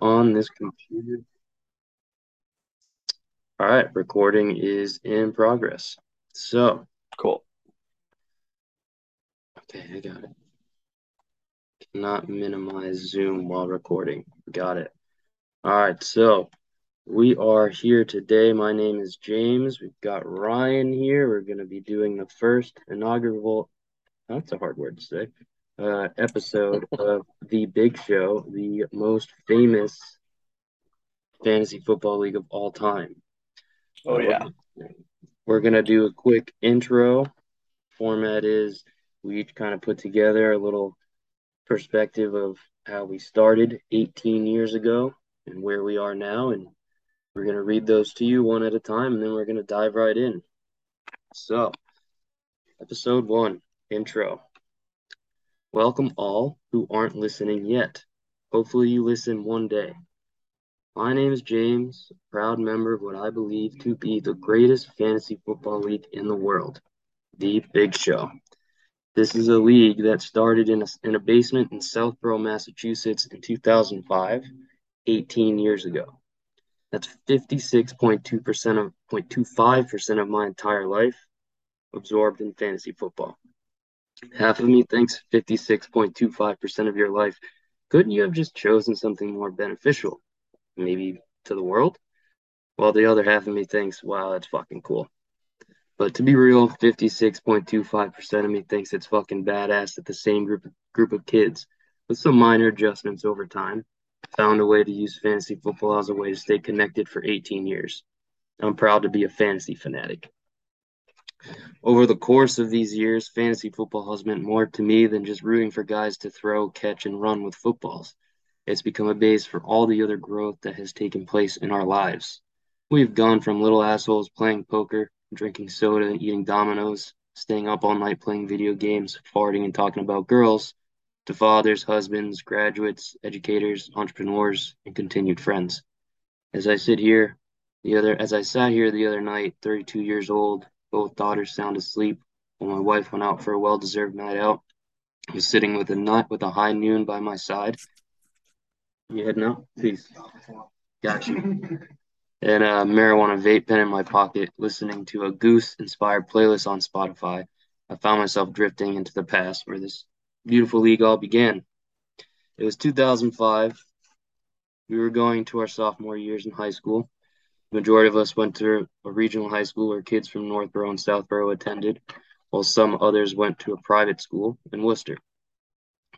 on this computer. All right, recording is in progress. So, Cool. okay, I got it. Cannot minimize Zoom while recording. Got it. All right, so we are here today. My name is James. We've got Ryan here. We're going to be doing the first inaugural, that's a hard word to say, uh, episode of The Big Show, the most famous fantasy football league of all time. Oh Uh, yeah. We're going to do a quick intro. Format is we each kind of put together a little perspective of how we started 18 years ago and where we are now. And we're going to read those to you one at a time, and then we're going to dive right in. So, episode one intro. Welcome all who aren't listening yet. Hopefully, you listen one day. My name is James, a proud member of what I believe to be the greatest fantasy football league in the world, the Big Show. This is a league that started in a, in a basement in Southborough, Massachusetts in 2005, 18 years ago. That's 56.2% of 0.25% of my entire life absorbed in fantasy football. Half of me thinks 56.25% of your life, couldn't you have just chosen something more beneficial? Maybe to the world? While the other half of me thinks, wow, that's fucking cool. But to be real, 56.25% of me thinks it's fucking badass that the same group group of kids, with some minor adjustments over time, found a way to use fantasy football as a way to stay connected for 18 years. I'm proud to be a fantasy fanatic. Over the course of these years, fantasy football has meant more to me than just rooting for guys to throw, catch, and run with footballs. It's become a base for all the other growth that has taken place in our lives. We've gone from little assholes playing poker, drinking soda, eating dominoes, staying up all night playing video games, farting and talking about girls, to fathers, husbands, graduates, educators, entrepreneurs, and continued friends. As I sit here, the other as I sat here the other night, 32 years old, both daughters sound asleep, while my wife went out for a well-deserved night out. I was sitting with a nut with a high noon by my side. You heading out? Peace. Got you. And a marijuana vape pen in my pocket, listening to a goose-inspired playlist on Spotify. I found myself drifting into the past where this beautiful league all began. It was 2005. We were going to our sophomore years in high school. Majority of us went to a regional high school where kids from Northborough and Southborough attended, while some others went to a private school in Worcester.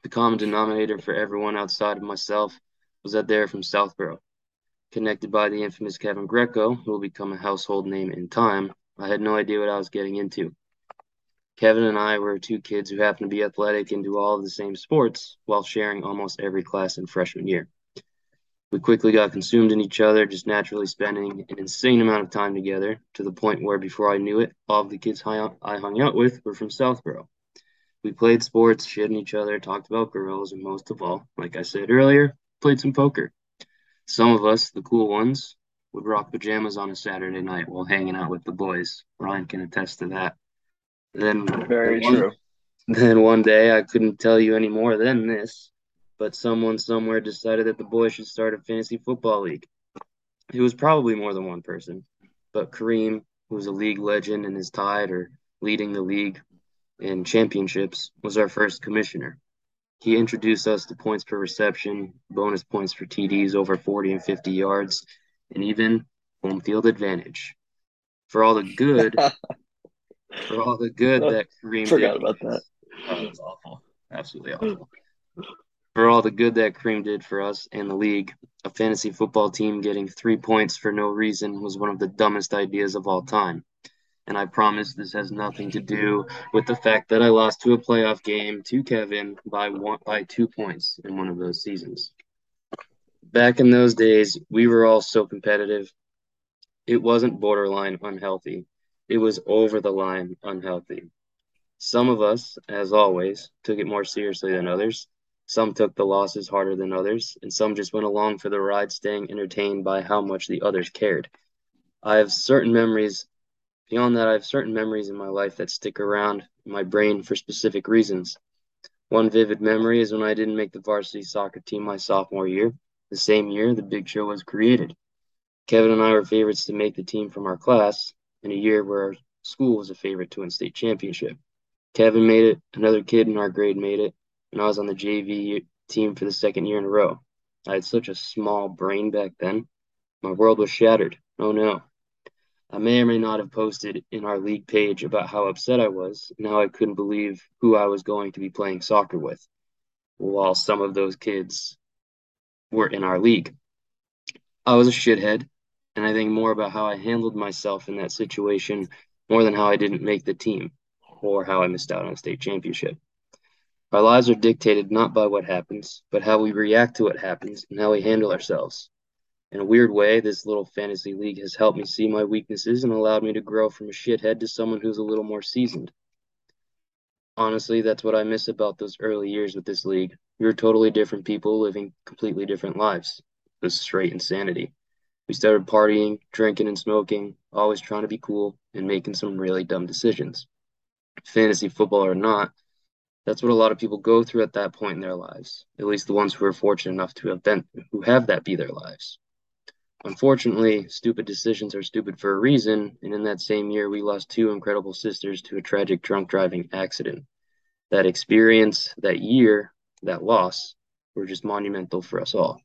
The common denominator for everyone outside of myself was that they're from Southborough. Connected by the infamous Kevin Greco, who will become a household name in time, I had no idea what I was getting into. Kevin and I were two kids who happened to be athletic and do all of the same sports while sharing almost every class in freshman year. We quickly got consumed in each other, just naturally spending an insane amount of time together to the point where before I knew it, all of the kids I hung out with were from Southborough. We played sports, shit in each other, talked about girls, and most of all, like I said earlier, played some poker. Some of us, the cool ones, would rock pajamas on a Saturday night while hanging out with the boys. Ryan can attest to that. Then Very one, true. Then one day, I couldn't tell you any more than this, but someone somewhere decided that the boys should start a fantasy football league. It was probably more than one person, but Kareem, who was a league legend and is tied or leading the league in championships, was our first commissioner. He introduced us to points per reception, bonus points for TDs over 40 and 50 yards, and even home field advantage. For all the good, for all the good that Kareem Forgot did. about that. It was awful. Absolutely awful. For all the good that Kareem did for us and the league, a fantasy football team getting three points for no reason was one of the dumbest ideas of all time. And I promise this has nothing to do with the fact that I lost to a playoff game to Kevin by one by two points in one of those seasons. Back in those days, we were all so competitive. It wasn't borderline unhealthy. It was over the line unhealthy. Some of us, as always, took it more seriously than others. Some took the losses harder than others, and some just went along for the ride, staying entertained by how much the others cared. I have certain memories. Beyond that, I have certain memories in my life that stick around in my brain for specific reasons. One vivid memory is when I didn't make the varsity soccer team my sophomore year. The same year, the Big Show was created. Kevin and I were favorites to make the team from our class in a year where our school was a favorite to win state championship. Kevin made it, another kid in our grade made it, and I was on the JV team for the second year in a row. I had such a small brain back then. My world was shattered. Oh no. I may or may not have posted in our league page about how upset I was and how I couldn't believe who I was going to be playing soccer with, while some of those kids were in our league. I was a shithead, and I think more about how I handled myself in that situation more than how I didn't make the team or how I missed out on a state championship. Our lives are dictated not by what happens, but how we react to what happens and how we handle ourselves. In a weird way, this little fantasy league has helped me see my weaknesses and allowed me to grow from a shithead to someone who's a little more seasoned. Honestly, that's what I miss about those early years with this league. We were totally different people living completely different lives. It was straight insanity. We started partying, drinking, and smoking, always trying to be cool and making some really dumb decisions. Fantasy football or not, that's what a lot of people go through at that point in their lives, at least the ones who are fortunate enough to have been who have that be their lives. Unfortunately, stupid decisions are stupid for a reason, and in that same year, we lost two incredible sisters to a tragic drunk driving accident. That experience, that year, that loss, were just monumental for us all.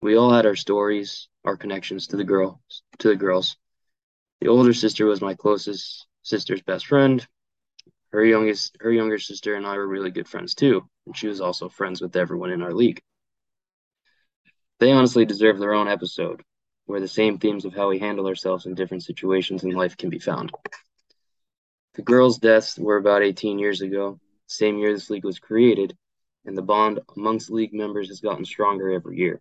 We all had our stories, our connections to the girls, to the girls. The older sister was my closest sister's best friend. Her youngest, her younger sister and I were really good friends too, and she was also friends with everyone in our league. They honestly deserve their own episode, where the same themes of how we handle ourselves in different situations in life can be found. The girls' deaths were about 18 years ago, same year this league was created, and the bond amongst league members has gotten stronger every year.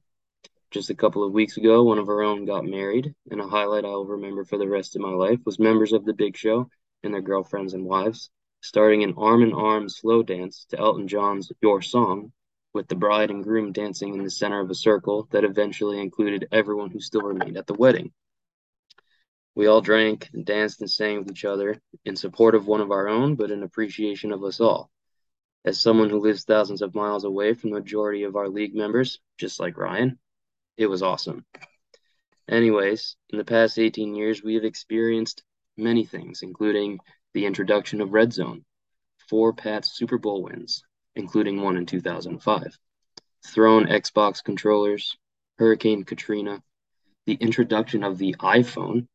Just a couple of weeks ago, one of our own got married, and a highlight I'll remember for the rest of my life was members of the Big Show and their girlfriends and wives starting an arm in arm slow dance to Elton John's Your Song with the bride and groom dancing in the center of a circle that eventually included everyone who still remained at the wedding. We all drank and danced and sang with each other in support of one of our own, but in appreciation of us all. As someone who lives thousands of miles away from the majority of our league members, just like Ryan, it was awesome. Anyways, in the past 18 years, we have experienced many things, including the introduction of Red Zone, four Pats Super Bowl wins, including one in 2005. Thrown Xbox controllers, Hurricane Katrina, the introduction of the iPhone,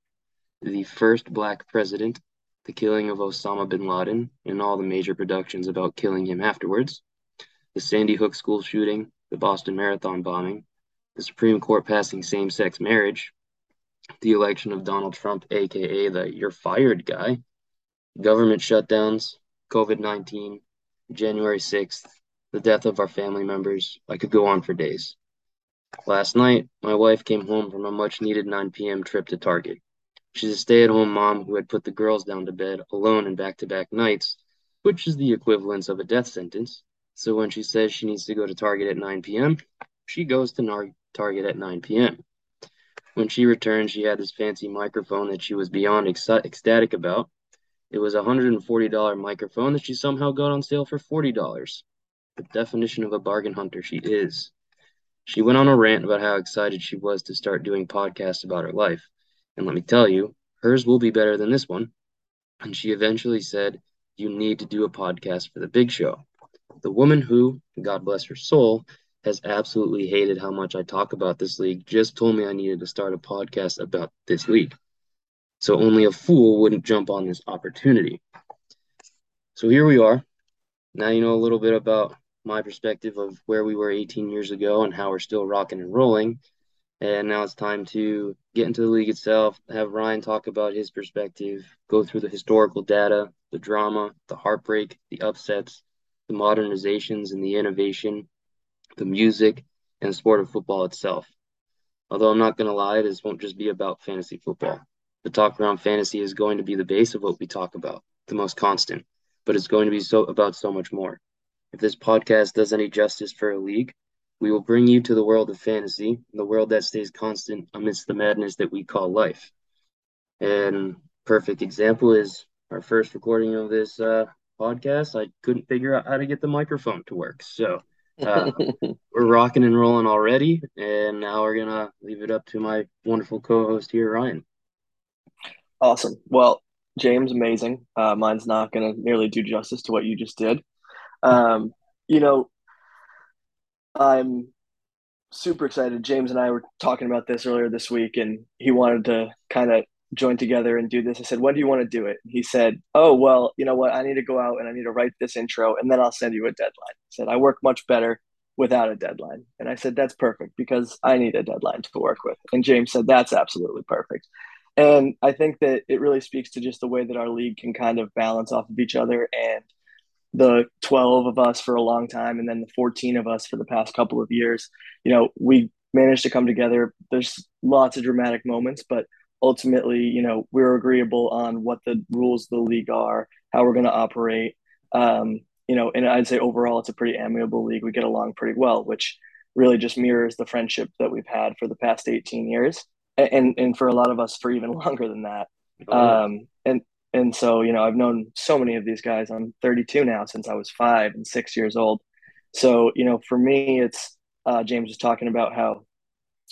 the first black president, the killing of Osama bin Laden, and all the major productions about killing him afterwards, the Sandy Hook school shooting, the Boston Marathon bombing, the Supreme Court passing same sex marriage, the election of Donald Trump, aka the you're fired guy, government shutdowns, COVID 19, January 6th, the death of our family members. I could go on for days. Last night, my wife came home from a much needed 9 p.m. trip to Target. She's a stay at home mom who had put the girls down to bed alone in back to back nights, which is the equivalence of a death sentence. So when she says she needs to go to Target at 9 p.m., she goes to Nar- Target at 9 p.m. When she returned, she had this fancy microphone that she was beyond ecstatic about, it was a $140 microphone that she somehow got on sale for $40. The definition of a bargain hunter she is. She went on a rant about how excited she was to start doing podcasts about her life. And let me tell you, hers will be better than this one. And she eventually said, You need to do a podcast for the big show. The woman who, God bless her soul, has absolutely hated how much I talk about this league just told me I needed to start a podcast about this league. So only a fool wouldn't jump on this opportunity. So here we are. Now you know a little bit about my perspective of where we were 18 years ago and how we're still rocking and rolling. And now it's time to get into the league itself, have Ryan talk about his perspective, go through the historical data, the drama, the heartbreak, the upsets, the modernizations and the innovation, the music, and the sport of football itself. Although I'm not going to lie, this won't just be about fantasy football. The talk around fantasy is going to be the base of what we talk about, the most constant, but it's going to be so about so much more. If this podcast does any justice for a league, we will bring you to the world of fantasy, the world that stays constant amidst the madness that we call life. And perfect example is our first recording of this uh, podcast. I couldn't figure out how to get the microphone to work. So uh, we're rocking and rolling already, and now we're gonna leave it up to my wonderful co-host here, Ryan. Awesome. Well, James, amazing. Uh, mine's not gonna nearly do justice to what you just did. Um, you know, I'm super excited. James and I were talking about this earlier this week, and he wanted to kind of join together and do this. I said, When do you want to do it? He said, Oh, well, you know what? I need to go out and I need to write this intro, and then I'll send you a deadline. He said, I work much better without a deadline. And I said, That's perfect because I need a deadline to work with. And James said, That's absolutely perfect. And I think that it really speaks to just the way that our league can kind of balance off of each other and the 12 of us for a long time and then the 14 of us for the past couple of years. You know we managed to come together. There's lots of dramatic moments but ultimately you know we're agreeable on what the rules of the league are how we're going to operate. Um, you know and i'd say overall it's a pretty amiable league. We get along pretty well which really just mirrors the friendship that we've had for the past 18 years and and for a lot of us for even longer than that oh. um, and and so, you know, I've known so many of these guys. I'm 32 now since I was five and six years old. So, you know, for me, it's uh, James was talking about how,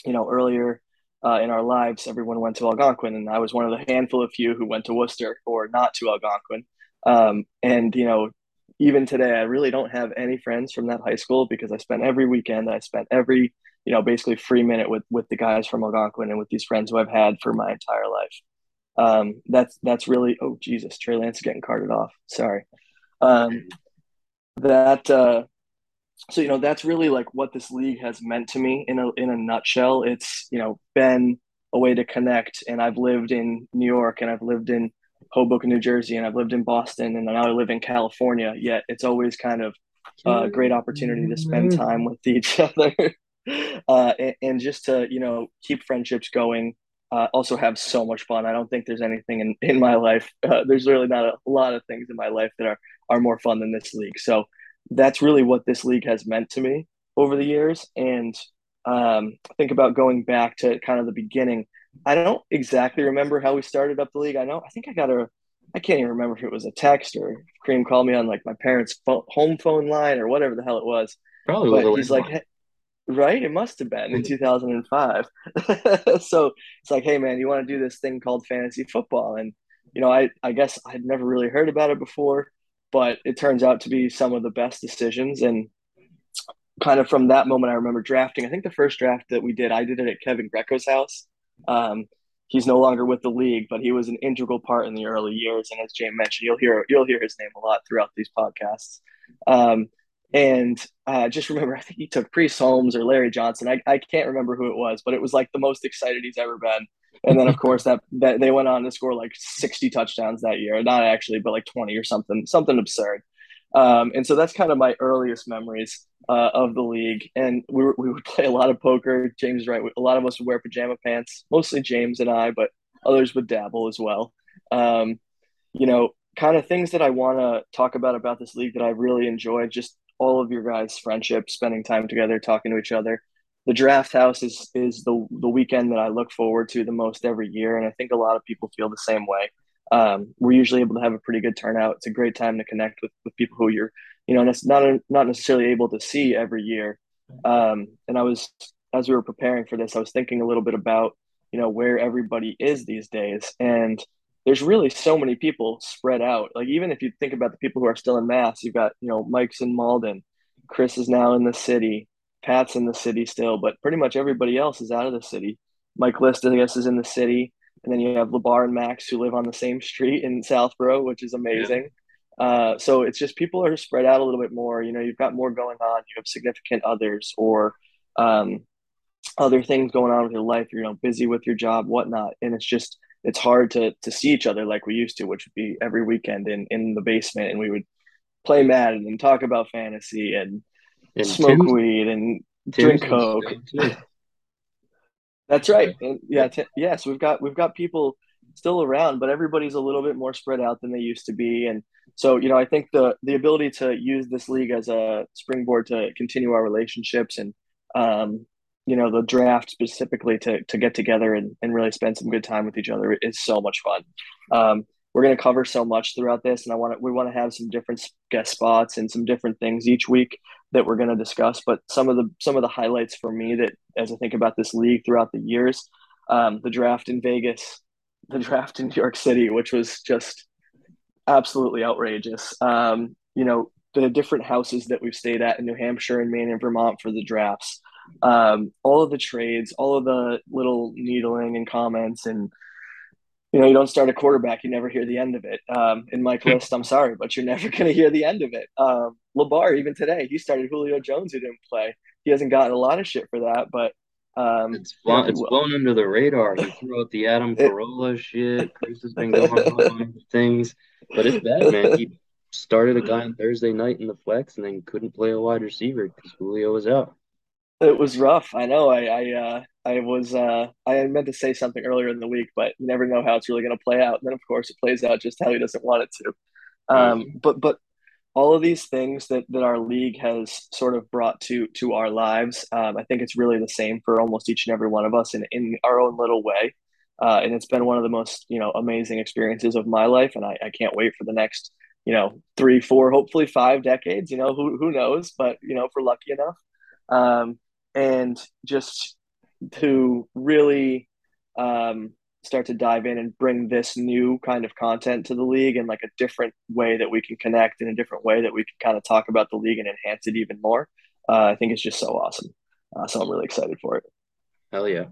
you know, earlier uh, in our lives, everyone went to Algonquin, and I was one of the handful of few who went to Worcester or not to Algonquin. Um, and you know, even today, I really don't have any friends from that high school because I spent every weekend, I spent every, you know, basically free minute with with the guys from Algonquin and with these friends who I've had for my entire life um, that's that's really oh Jesus, Trey Lance getting carted off. Sorry. Um, that uh, so you know that's really like what this league has meant to me in a in a nutshell. It's you know been a way to connect, and I've lived in New York, and I've lived in Hoboken, New Jersey, and I've lived in Boston, and now I live in California. Yet it's always kind of a great opportunity to spend time with each other. Uh, and, and, just to you know keep friendships going uh, also have so much fun. I don't think there's anything in, in my life. Uh, there's really not a, a, lot of things in my life that are, are more fun than this league. So that's really what this league has meant to me over the years. And um, think about going back to kind of the beginning. I don't exactly remember how we started up the league. I know, I think I got a, I can't even remember if it was a text or Kareem called me on like my parents' phone, home phone line or whatever the hell it was. Probably. But he's like, hey, Right? It must have been in 2005. so it's like, hey, man, you want to do this thing called fantasy football? And, you know, I, I guess I'd never really heard about it before, but it turns out to be some of the best decisions. And kind of from that moment, I remember drafting. I think the first draft that we did, I did it at Kevin Greco's house. Um, he's no longer with the league, but he was an integral part in the early years. And as James mentioned, you'll hear you'll hear his name a lot throughout these podcasts. Um, and uh, just remember, I think he took Priest Holmes or Larry Johnson. I, I can't remember who it was, but it was like the most excited he's ever been. And then, of course, that, that they went on to score like 60 touchdowns that year. Not actually, but like 20 or something, something absurd. Um, and so that's kind of my earliest memories uh, of the league. And we, were, we would play a lot of poker. James is right. A lot of us would wear pajama pants, mostly James and I, but others would dabble as well. Um, you know, kind of things that I want to talk about about this league that I really enjoyed. Just all of your guys' friendship, spending time together, talking to each other. The draft house is is the the weekend that I look forward to the most every year, and I think a lot of people feel the same way. Um, we're usually able to have a pretty good turnout. It's a great time to connect with, with people who you're, you know, not not necessarily able to see every year. Um, and I was as we were preparing for this, I was thinking a little bit about you know where everybody is these days, and there's really so many people spread out. Like even if you think about the people who are still in Mass, you've got you know Mike's in Malden, Chris is now in the city, Pat's in the city still, but pretty much everybody else is out of the city. Mike List, I guess, is in the city, and then you have Labar and Max who live on the same street in Southborough, which is amazing. Yeah. Uh, so it's just people are spread out a little bit more. You know, you've got more going on. You have significant others or um, other things going on with your life. You're you know busy with your job, whatnot, and it's just it's hard to to see each other like we used to, which would be every weekend in in the basement, and we would play Madden and talk about fantasy and, and smoke Tim's, weed and Tim's drink coke. That's right. And yeah, t- yes, we've got we've got people still around, but everybody's a little bit more spread out than they used to be. And so, you know, I think the the ability to use this league as a springboard to continue our relationships and um, you know the draft specifically to to get together and, and really spend some good time with each other is so much fun um, we're going to cover so much throughout this and i want to we want to have some different guest spots and some different things each week that we're going to discuss. But some of the some of the highlights for me that as I think about this league throughout the years, um, the draft in Vegas, the draft in New York City, which was just absolutely outrageous. Um, you know, the different houses that we've stayed at in New Hampshire and Maine and Vermont for the drafts, um, all of the trades, all of the little needling and comments and you know, you don't start a quarterback, you never hear the end of it. Um, in Mike List, I'm sorry, but you're never going to hear the end of it. Um, LaBar, even today, he started Julio Jones, who didn't play. He hasn't gotten a lot of shit for that, but um, it's flown, it's flown under the radar. He threw out the Adam Carolla shit. Chris has been going on things, but it's bad, man. He started a guy on Thursday night in the flex and then couldn't play a wide receiver because Julio was out. It was rough. I know. I I uh, I was uh, I meant to say something earlier in the week, but you never know how it's really going to play out. And then of course it plays out just how he doesn't want it to. Um, mm-hmm. But but all of these things that that our league has sort of brought to to our lives, um, I think it's really the same for almost each and every one of us in in our own little way. Uh, and it's been one of the most you know amazing experiences of my life, and I, I can't wait for the next you know three, four, hopefully five decades. You know who who knows, but you know if we're lucky enough. Um, and just to really um, start to dive in and bring this new kind of content to the league and like a different way that we can connect in a different way that we can kind of talk about the league and enhance it even more. Uh, I think it's just so awesome. Uh, so I'm really excited for it. Hell yeah.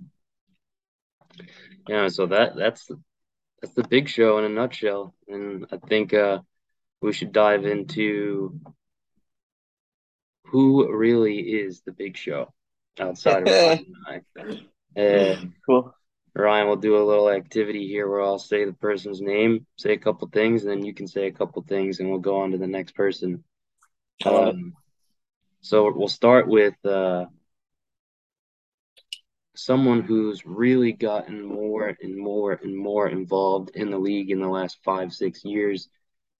Yeah, so that that's that's the big show in a nutshell, and I think uh, we should dive into who really is the big show outside of Ryan and I. And cool. Ryan will do a little activity here where I'll say the person's name, say a couple things, and then you can say a couple things, and we'll go on to the next person. Um, so we'll start with uh, someone who's really gotten more and more and more involved in the league in the last five, six years.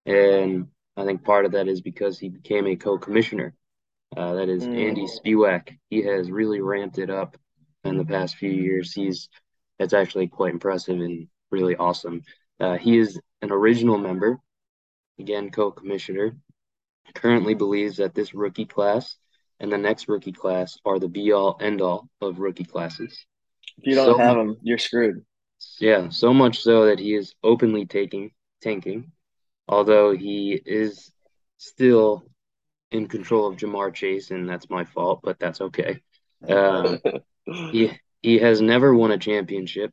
And I think part of that is because he became a co commissioner. Uh, that is mm. Andy Spiewak. He has really ramped it up in the past few years. He's that's actually quite impressive and really awesome. Uh, he is an original member, again co-commissioner. Currently believes that this rookie class and the next rookie class are the be all end all of rookie classes. If you don't so, have them, you're screwed. Yeah, so much so that he is openly taking tanking, although he is still in control of Ja'Marr Chase, and that's my fault, but that's okay. Um, he he has never won a championship.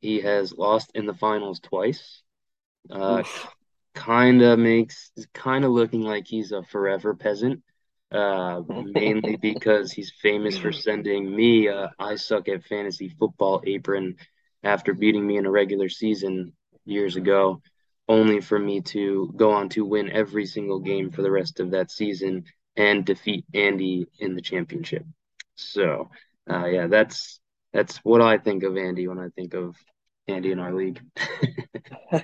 He has lost in the finals twice. Uh, kind of makes kind of looking like he's a forever peasant. Uh, mainly because he's famous for sending me a I suck at fantasy football apron after beating me in a regular season years ago only for me to go on to win every single game for the rest of that season and defeat Andy in the championship. So, uh, yeah, that's that's what I think of Andy when I think of Andy in our league.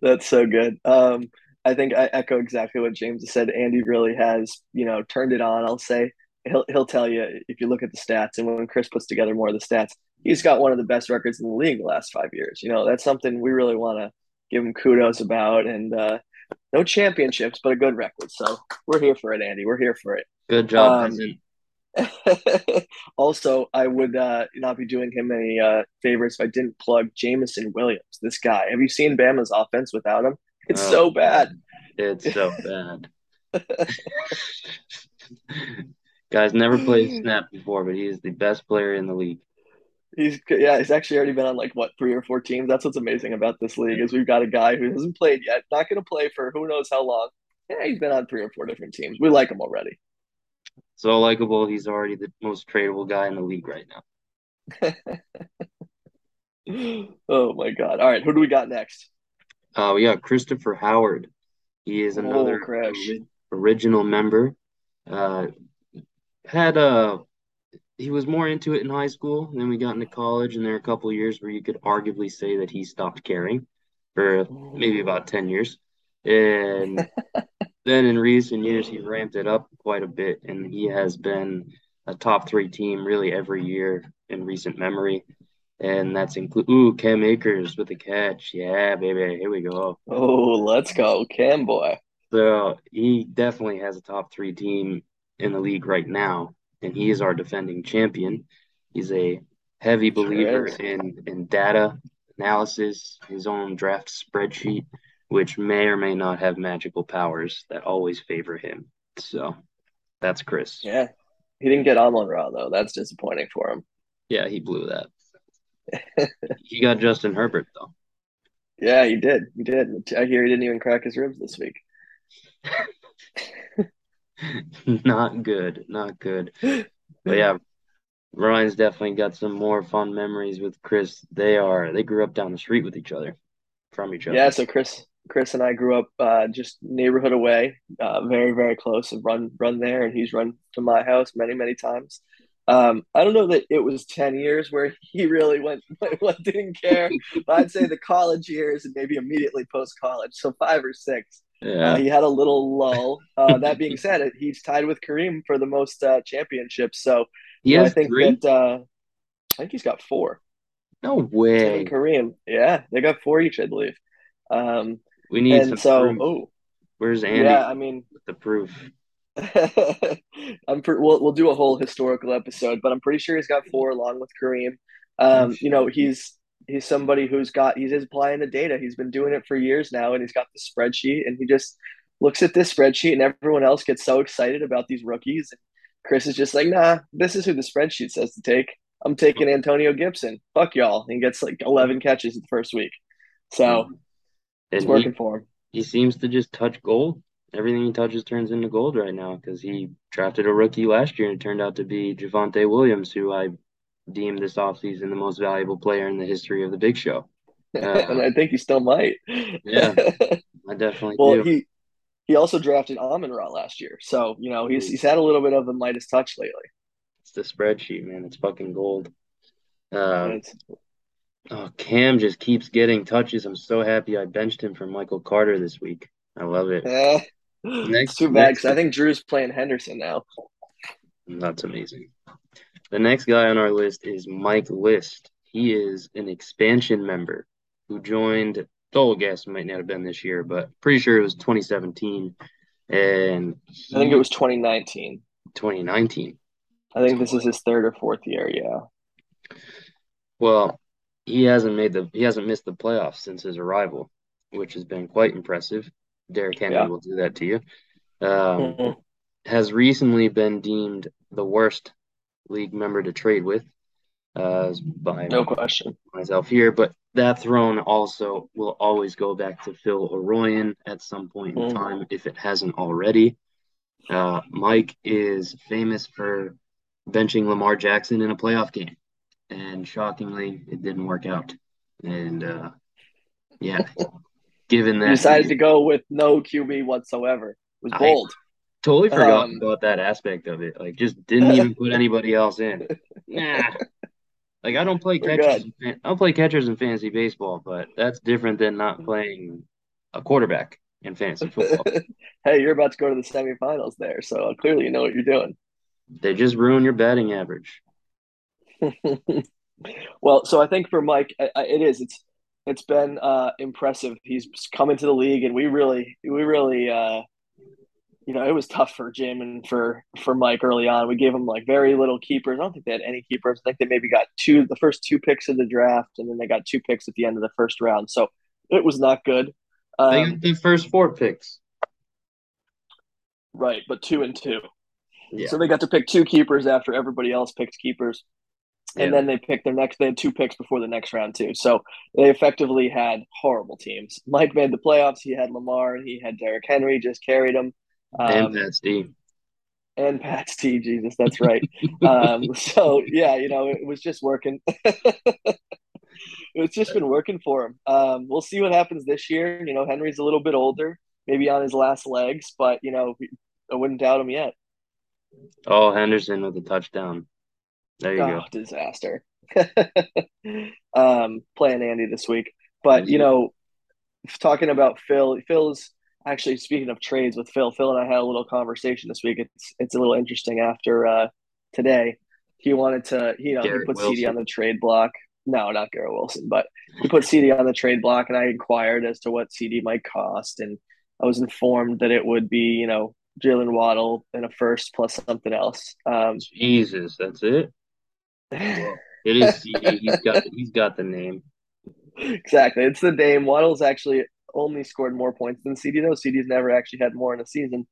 that's so good. Um, I think I echo exactly what James said. Andy really has, you know, turned it on. I'll say he'll he'll tell you if you look at the stats and when Chris puts together more of the stats, he's got one of the best records in the league the last five years. You know, that's something we really want to give him kudos about. And uh, no championships, but a good record. So we're here for it, Andy. We're here for it. Good job. Um, also, I would uh, not be doing him any uh, favors if I didn't plug Jameson Williams. This guy. Have you seen Bama's offense without him? It's oh, so bad. It's so bad. Guy's never played snap before, but he is the best player in the league. He's yeah, he's actually already been on like what three or four teams. That's what's amazing about this league is we've got a guy who hasn't played yet, not going to play for who knows how long. Yeah, he's been on three or four different teams. We like him already. So likable. He's already the most tradable guy in the league right now. oh my god! All right, who do we got next? Uh, we got Christopher Howard. He is another oh, original member. Uh, had a he was more into it in high school. Then we got into college, and there are a couple of years where you could arguably say that he stopped caring for maybe about 10 years. And then in recent years, he ramped it up quite a bit, and he has been a top three team really every year in recent memory. And that's include ooh Cam Akers with the catch. Yeah, baby, here we go. Oh, let's go, Cam boy. So he definitely has a top three team in the league right now, and he is our defending champion. He's a heavy believer sure in in data analysis, his own draft spreadsheet, which may or may not have magical powers that always favor him. So that's Chris. Yeah. He didn't get Amon Ra though. That's disappointing for him. Yeah, he blew that. he got Justin Herbert though. Yeah, he did. He did. I hear he didn't even crack his ribs this week. not good. Not good. But yeah, Ryan's definitely got some more fun memories with Chris. They are they grew up down the street with each other, from each other. Yeah, so Chris Chris and I grew up uh, just neighborhood away, uh, very very close, and run run there, and he's run to my house many many times. Um, I don't know that it was ten years where he really went, went didn't care, but I'd say the college years and maybe immediately post college, so five or six. Yeah, uh, he had a little lull. Uh, that being said, he's tied with Kareem for the most uh, championships. So yeah, I think three? that uh, I think he's got four. No way. Kareem, yeah, they got four each, I believe. Um, we need and so. Proof. Oh, where's Andy? Yeah, I mean the proof. I'm pre- we'll we'll do a whole historical episode, but I'm pretty sure he's got four along with Kareem. Um, you know, he's he's somebody who's got he's applying the data. He's been doing it for years now, and he's got the spreadsheet, and he just looks at this spreadsheet, and everyone else gets so excited about these rookies. And Chris is just like, nah, this is who the spreadsheet says to take. I'm taking Antonio Gibson. Fuck y'all. And he gets like 11 catches the first week. So and it's working he, for him. He seems to just touch gold. Everything he touches turns into gold right now because he drafted a rookie last year and it turned out to be Javonte Williams, who I deemed this offseason the most valuable player in the history of the big show. Uh, and I think he still might. yeah, I definitely well, do. he he also drafted Amon Ra last year, so you know he's he's had a little bit of a Midas touch lately. It's the spreadsheet, man. It's fucking gold. Um, oh, Cam just keeps getting touches. I'm so happy I benched him for Michael Carter this week. I love it. Eh, next, too bad because I think Drew's playing Henderson now. That's amazing. The next guy on our list is Mike List. He is an expansion member who joined total guess might not have been this year, but pretty sure it was 2017. And he, I think it was 2019. 2019. I think this is his third or fourth year. Yeah. Well, he hasn't made the he hasn't missed the playoffs since his arrival, which has been quite impressive. Derrick Henry yeah. will do that to you. Um, mm-hmm. Has recently been deemed the worst league member to trade with, uh, by no question myself here, but that throne also will always go back to Phil Aroyan at some point in mm. time if it hasn't already. Uh, Mike is famous for benching Lamar Jackson in a playoff game, and shockingly, it didn't work out. And uh, yeah, given that he decided he, to go with no QB whatsoever, it was bold. I totally forgot um, about that aspect of it. Like, just didn't even put anybody else in. Nah, like I don't play catchers. I don't play catchers in fantasy baseball, but that's different than not playing a quarterback in fantasy football. hey, you're about to go to the semifinals there, so clearly you know what you're doing. They just ruin your batting average. well, so I think for Mike, it is. It's it's been uh, impressive. He's come into the league, and we really, we really uh, you know, it was tough for Jim and for for Mike early on. We gave them like very little keepers. I don't think they had any keepers. I think they maybe got two the first two picks of the draft, and then they got two picks at the end of the first round. So it was not good. Um, they got the first four picks. Right, but two and two. Yeah. So they got to pick two keepers after everybody else picked keepers. And yeah. then they picked their next they had two picks before the next round too. So they effectively had horrible teams. Mike made the playoffs, he had Lamar, he had Derrick Henry, just carried him. Um, and Pat Steve. And Pat Steve, Jesus, that's right. um, so yeah, you know, it was just working. it's just been working for him. Um, we'll see what happens this year. You know, Henry's a little bit older, maybe on his last legs, but you know, I wouldn't doubt him yet. Oh, Henderson with a touchdown. There you oh, go. Disaster. um, playing Andy this week, but you know, talking about Phil, Phil's actually speaking of trades with Phil, Phil and I had a little conversation this week. It's it's a little interesting after uh, today. He wanted to, you know, Garrett he put Wilson. CD on the trade block. No, not Garrett Wilson, but he put CD on the trade block, and I inquired as to what CD might cost, and I was informed that it would be, you know, Jaylen Waddle in a first plus something else. Um, Jesus, that's it. it is CD. He's got he's got the name. Exactly, it's the name. Waddle's actually only scored more points than CD though. CD's never actually had more in a season.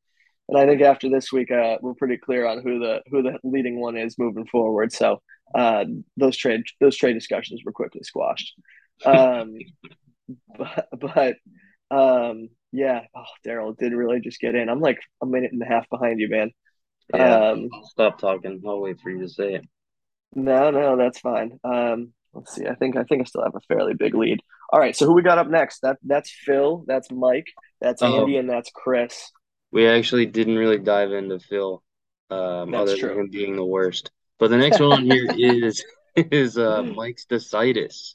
And I think after this week, uh, we're pretty clear on who the who the leading one is moving forward. So uh, those trade those trade discussions were quickly squashed. Um, but but um, yeah, oh, Daryl did really just get in. I'm like a minute and a half behind you, man. Yeah, um, stop talking. I'll wait for you to say it. No, no, that's fine. Um, let's see. I think I think I still have a fairly big lead. All right, so who we got up next? That that's Phil, that's Mike, that's oh. Andy, and that's Chris. We actually didn't really dive into Phil, um, other true. than him being the worst. But the next one here is is uh, Mike's Decitus,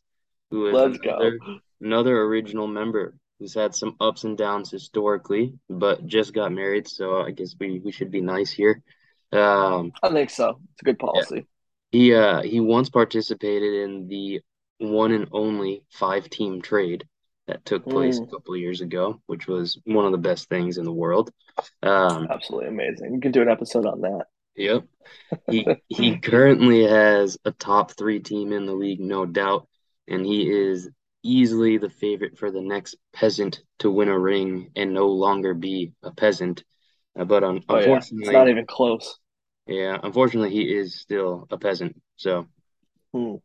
who is another, another original member who's had some ups and downs historically, but just got married, so I guess we, we should be nice here. Um, I think so. It's a good policy. Yeah. He uh he once participated in the one and only five team trade that took place mm. a couple of years ago, which was one of the best things in the world. Um, Absolutely amazing. You can do an episode on that. Yep. He he currently has a top three team in the league, no doubt, and he is easily the favorite for the next peasant to win a ring and no longer be a peasant. Uh, but un- oh, unfortunately, yeah. it's not even close. Yeah, unfortunately, he is still a peasant. So, hmm.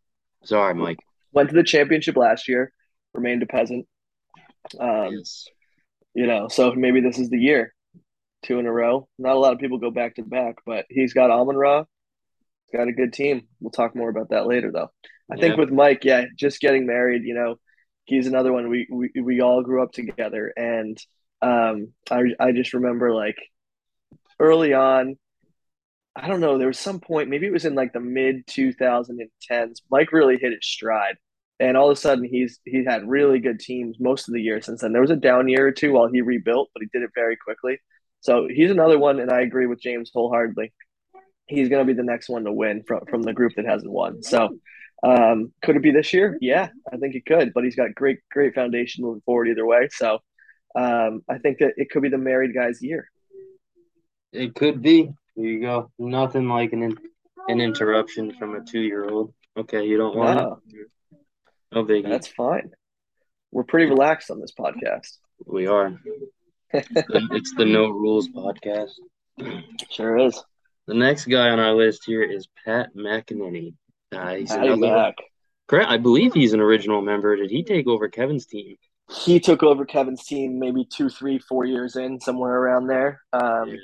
sorry, Mike. Went to the championship last year, remained a peasant. Um, yes. You know, so maybe this is the year. Two in a row. Not a lot of people go back to back, but he's got Amon Ra. He's got a good team. We'll talk more about that later, though. I yeah. think with Mike, yeah, just getting married, you know, he's another one we we, we all grew up together and um I, I just remember like early on i don't know there was some point maybe it was in like the mid 2010s mike really hit his stride and all of a sudden he's he had really good teams most of the year since then there was a down year or two while he rebuilt but he did it very quickly so he's another one and i agree with james wholeheartedly he's going to be the next one to win from, from the group that hasn't won so um, could it be this year? Yeah, I think it could, but he's got great, great foundation moving forward either way. So um, I think that it could be the married guy's year. It could be. There you go. Nothing like an an interruption from a two year old. Okay, you don't want no. it. No biggie. That's fine. We're pretty relaxed on this podcast. We are. it's, the, No Rules podcast. Sure is. The next guy on our list here is Pat McEnany. Uh, he's back. Correct. I believe he's an original member. Did he take over Kevin's team? He took over Kevin's team maybe two, three, four years in, somewhere around there. Um, yeah.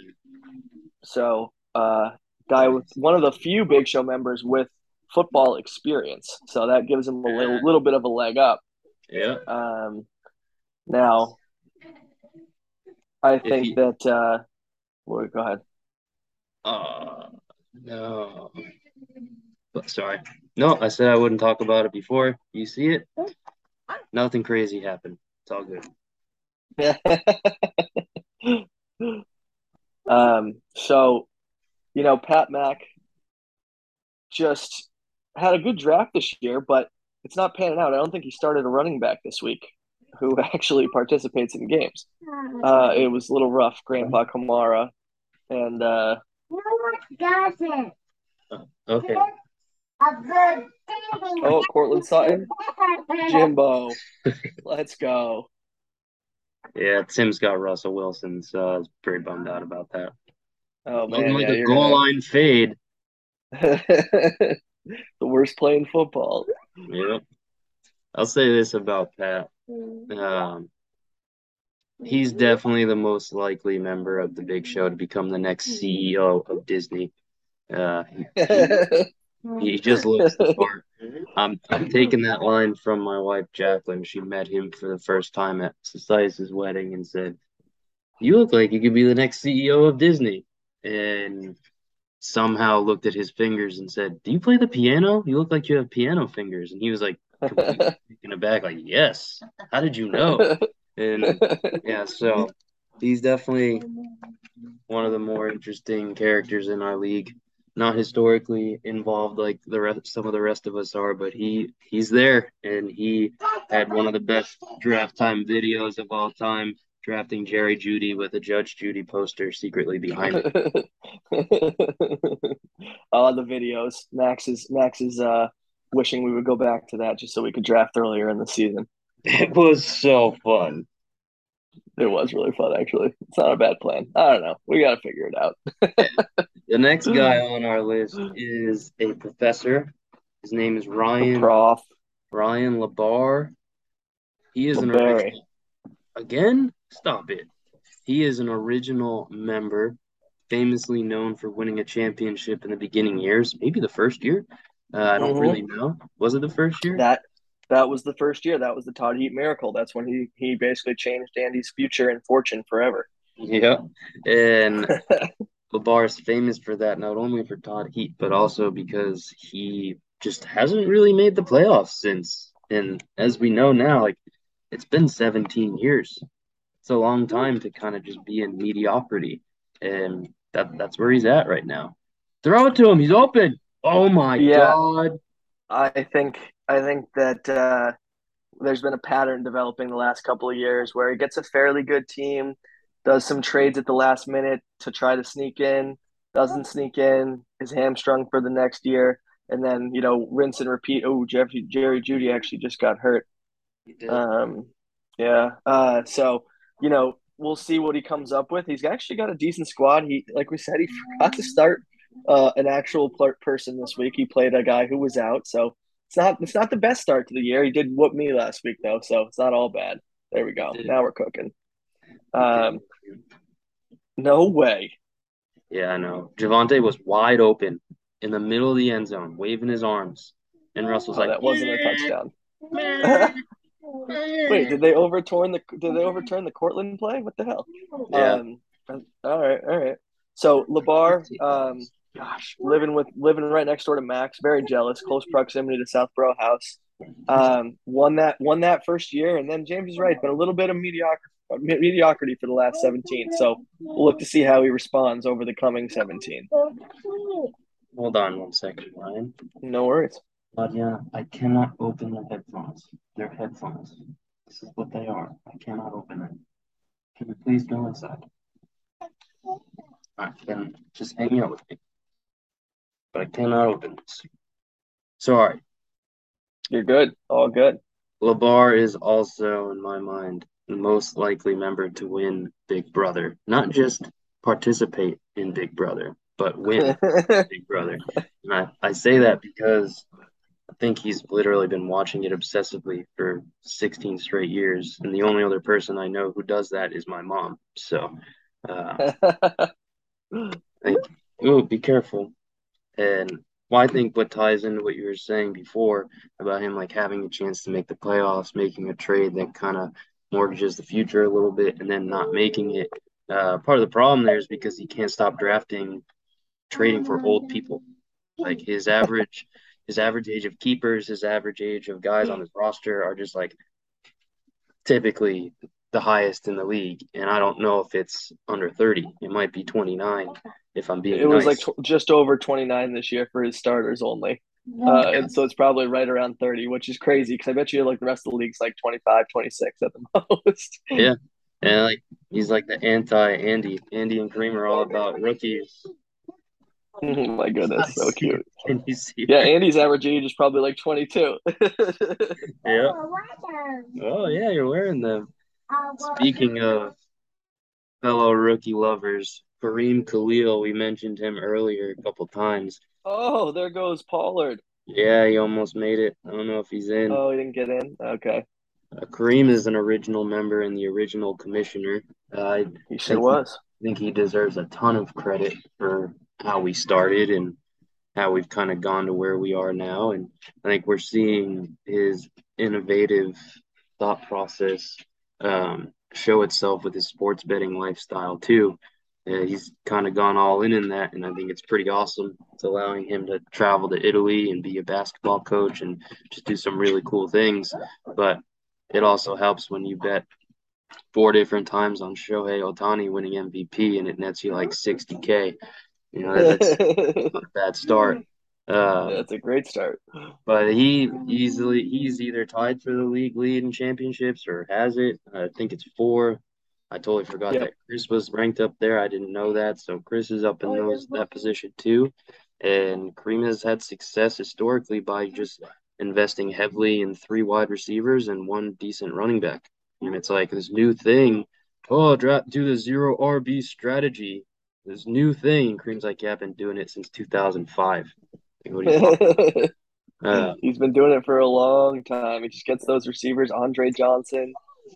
So, uh, guy with one of the few Big Show members with football experience, so that gives him a little, little bit of a leg up. Yeah. Um, now, I think he... that. Uh, well, go ahead. Uh, no. Sorry. No, I said I wouldn't talk about it before. You see it? Nothing crazy happened. It's all good. um, so, you know, Pat Mack just had a good draft this year, but it's not panning out. I don't think he started a running back this week who actually participates in games. Uh, it was a little rough, Grandpa Kamara. And uh, okay. Oh, Courtland Sutton, Jimbo, let's go. Yeah, Tim's got Russell Wilson, so I was pretty bummed out about that. Oh man, like yeah, a goal line fade. the worst play in football. Yep. I'll say this about Pat. Um, he's definitely the most likely member of the Big Show to become the next CEO of Disney. Uh, he, he just looks the part. I'm I'm taking that line from my wife Jacqueline. She met him for the first time at Society's wedding and said, "You look like you could be the next CEO of Disney." And somehow looked at his fingers and said, "Do you play the piano? You look like you have piano fingers." And he was like, taken aback, like, "Yes. How did you know?" And yeah, so he's definitely one of the more interesting characters in our league not historically involved like the rest some of the rest of us are but he he's there and he had one of the best draft time videos of all time drafting Jerry Jeudy with a Judge Judy poster secretly behind him. All the videos. Max is Max is uh wishing we would go back to that just so we could draft earlier in the season. It was so fun. It was really fun, actually. It's not a bad plan. I don't know. We got to figure it out. the next guy on our list is a professor. His name is Ryan. Prof. Ryan Labar. He is an original. Again, stop it. He is an original member, famously known for winning a championship in the beginning years, maybe the first year. Uh, I don't Mhm. really know. Was it the first year? That that was the first year. That was the Todd Heap miracle. That's when he he basically changed Andy's future and fortune forever. Yeah. And Labar is famous for that, not only for Todd Heap, but also because he just hasn't really made the playoffs since. And as we know now, like it's been 17 years. It's a long time to kind of just be in mediocrity. And that that's where he's at right now. Throw it to him. He's open. Oh my Yeah. God. I think I think that uh, there's been a pattern developing the last couple of years where he gets a fairly good team, does some trades at the last minute to try to sneak in, doesn't sneak in, is hamstrung for the next year, and then you know rinse and repeat. Oh, Jeffrey Jerry Jeudy actually just got hurt. Um, yeah. Uh, so you know we'll see what he comes up with. He's actually got a decent squad. He, like we said, he forgot to start uh, an actual person this week. He played a guy who was out, so it's not it's not the best start to the year. He did whoop me last week though, so it's not all bad. There we go. Now we're cooking. Um, no way. Yeah, I know. Javonte was wide open in the middle of the end zone, waving his arms. And Russell's Oh, like, that wasn't a touchdown. Wait, did they overturn the did they overturn the Courtland play? What the hell? Yeah. Um, all right, all right. So Labar, um, gosh, living with living right next door to Max, very jealous, close proximity to Southborough House. Um, won that won that first year, and then James is right, been a little bit of mediocre mediocrity for the last seventeen. So we'll look to see how he responds over the coming seventeen. Hold on one second, Ryan. No worries. Tatiana, I cannot open the headphones. They're headphones. This is what they are. I cannot open them. Can you please go inside? All right, then just hang out with me. But I cannot open this. Sorry. You're good. All good. Labar is also, in my mind, the most likely member to win Big Brother. Not just participate in Big Brother, but win Big Brother. And I, I say that because I think he's literally been watching it obsessively for 16 straight years. And the only other person I know who does that is my mom. So, uh, oh, be careful. And well, I think what ties into what you were saying before about him like having a chance to make the playoffs, making a trade that kind of mortgages the future a little bit, and then not making it. Uh, part of the problem there is because he can't stop drafting, trading for old people. Like his average, his average age of keepers, his average age of guys on his roster are just like typically the highest in the league. And I don't know if it's under 30. It might be 29 if I'm being it was nice. like tw- just over 29 this year for his starters only. Uh, and so it's probably right around 30, which is crazy because I bet you like the rest of the league's like 25, 26 at the most. Yeah. And like he's like the anti Andy. Andy and Kareem are all about rookies. oh my goodness, so cute. Can you see? Yeah, Andy's average age is probably like 22. Yeah. Oh yeah, you're wearing them. Speaking of fellow rookie lovers, Kareem Khalil, we mentioned him earlier a couple times. oh, there goes Pollard. Yeah, he almost made it. I don't know if he's in. Oh, he didn't get in. Okay, Uh, Kareem is an original member and the original commissioner. Uh, I he sure was. think he deserves a ton of credit for how we started and how we've kind of gone to where we are now. And I think we're seeing his innovative thought process um, show itself with his sports betting lifestyle too. Uh, he's kind of gone all in in that, and I think it's pretty awesome. It's allowing him to travel to Italy and be a basketball coach and just do some really cool things. But it also helps when you bet four different times on Shohei Ohtani winning MVP and it nets you like 60K. You know, that's not a bad start. Uh, That's a great start. but he easily he's either tied for the league lead in championships or has it. I think it's four. I totally forgot Yep. that Chris was ranked up there. I didn't know that. So Chris is up in those that position too. And Kareem has had success historically by just investing heavily in three wide receivers and one decent running back. And it's like this new thing. Oh, drop do the zero RB strategy. This new thing. Kareem's like, yeah, I've been doing it since 2005. Like, what are you uh, He's been doing it for a long time. He just gets those receivers, Andre Johnson.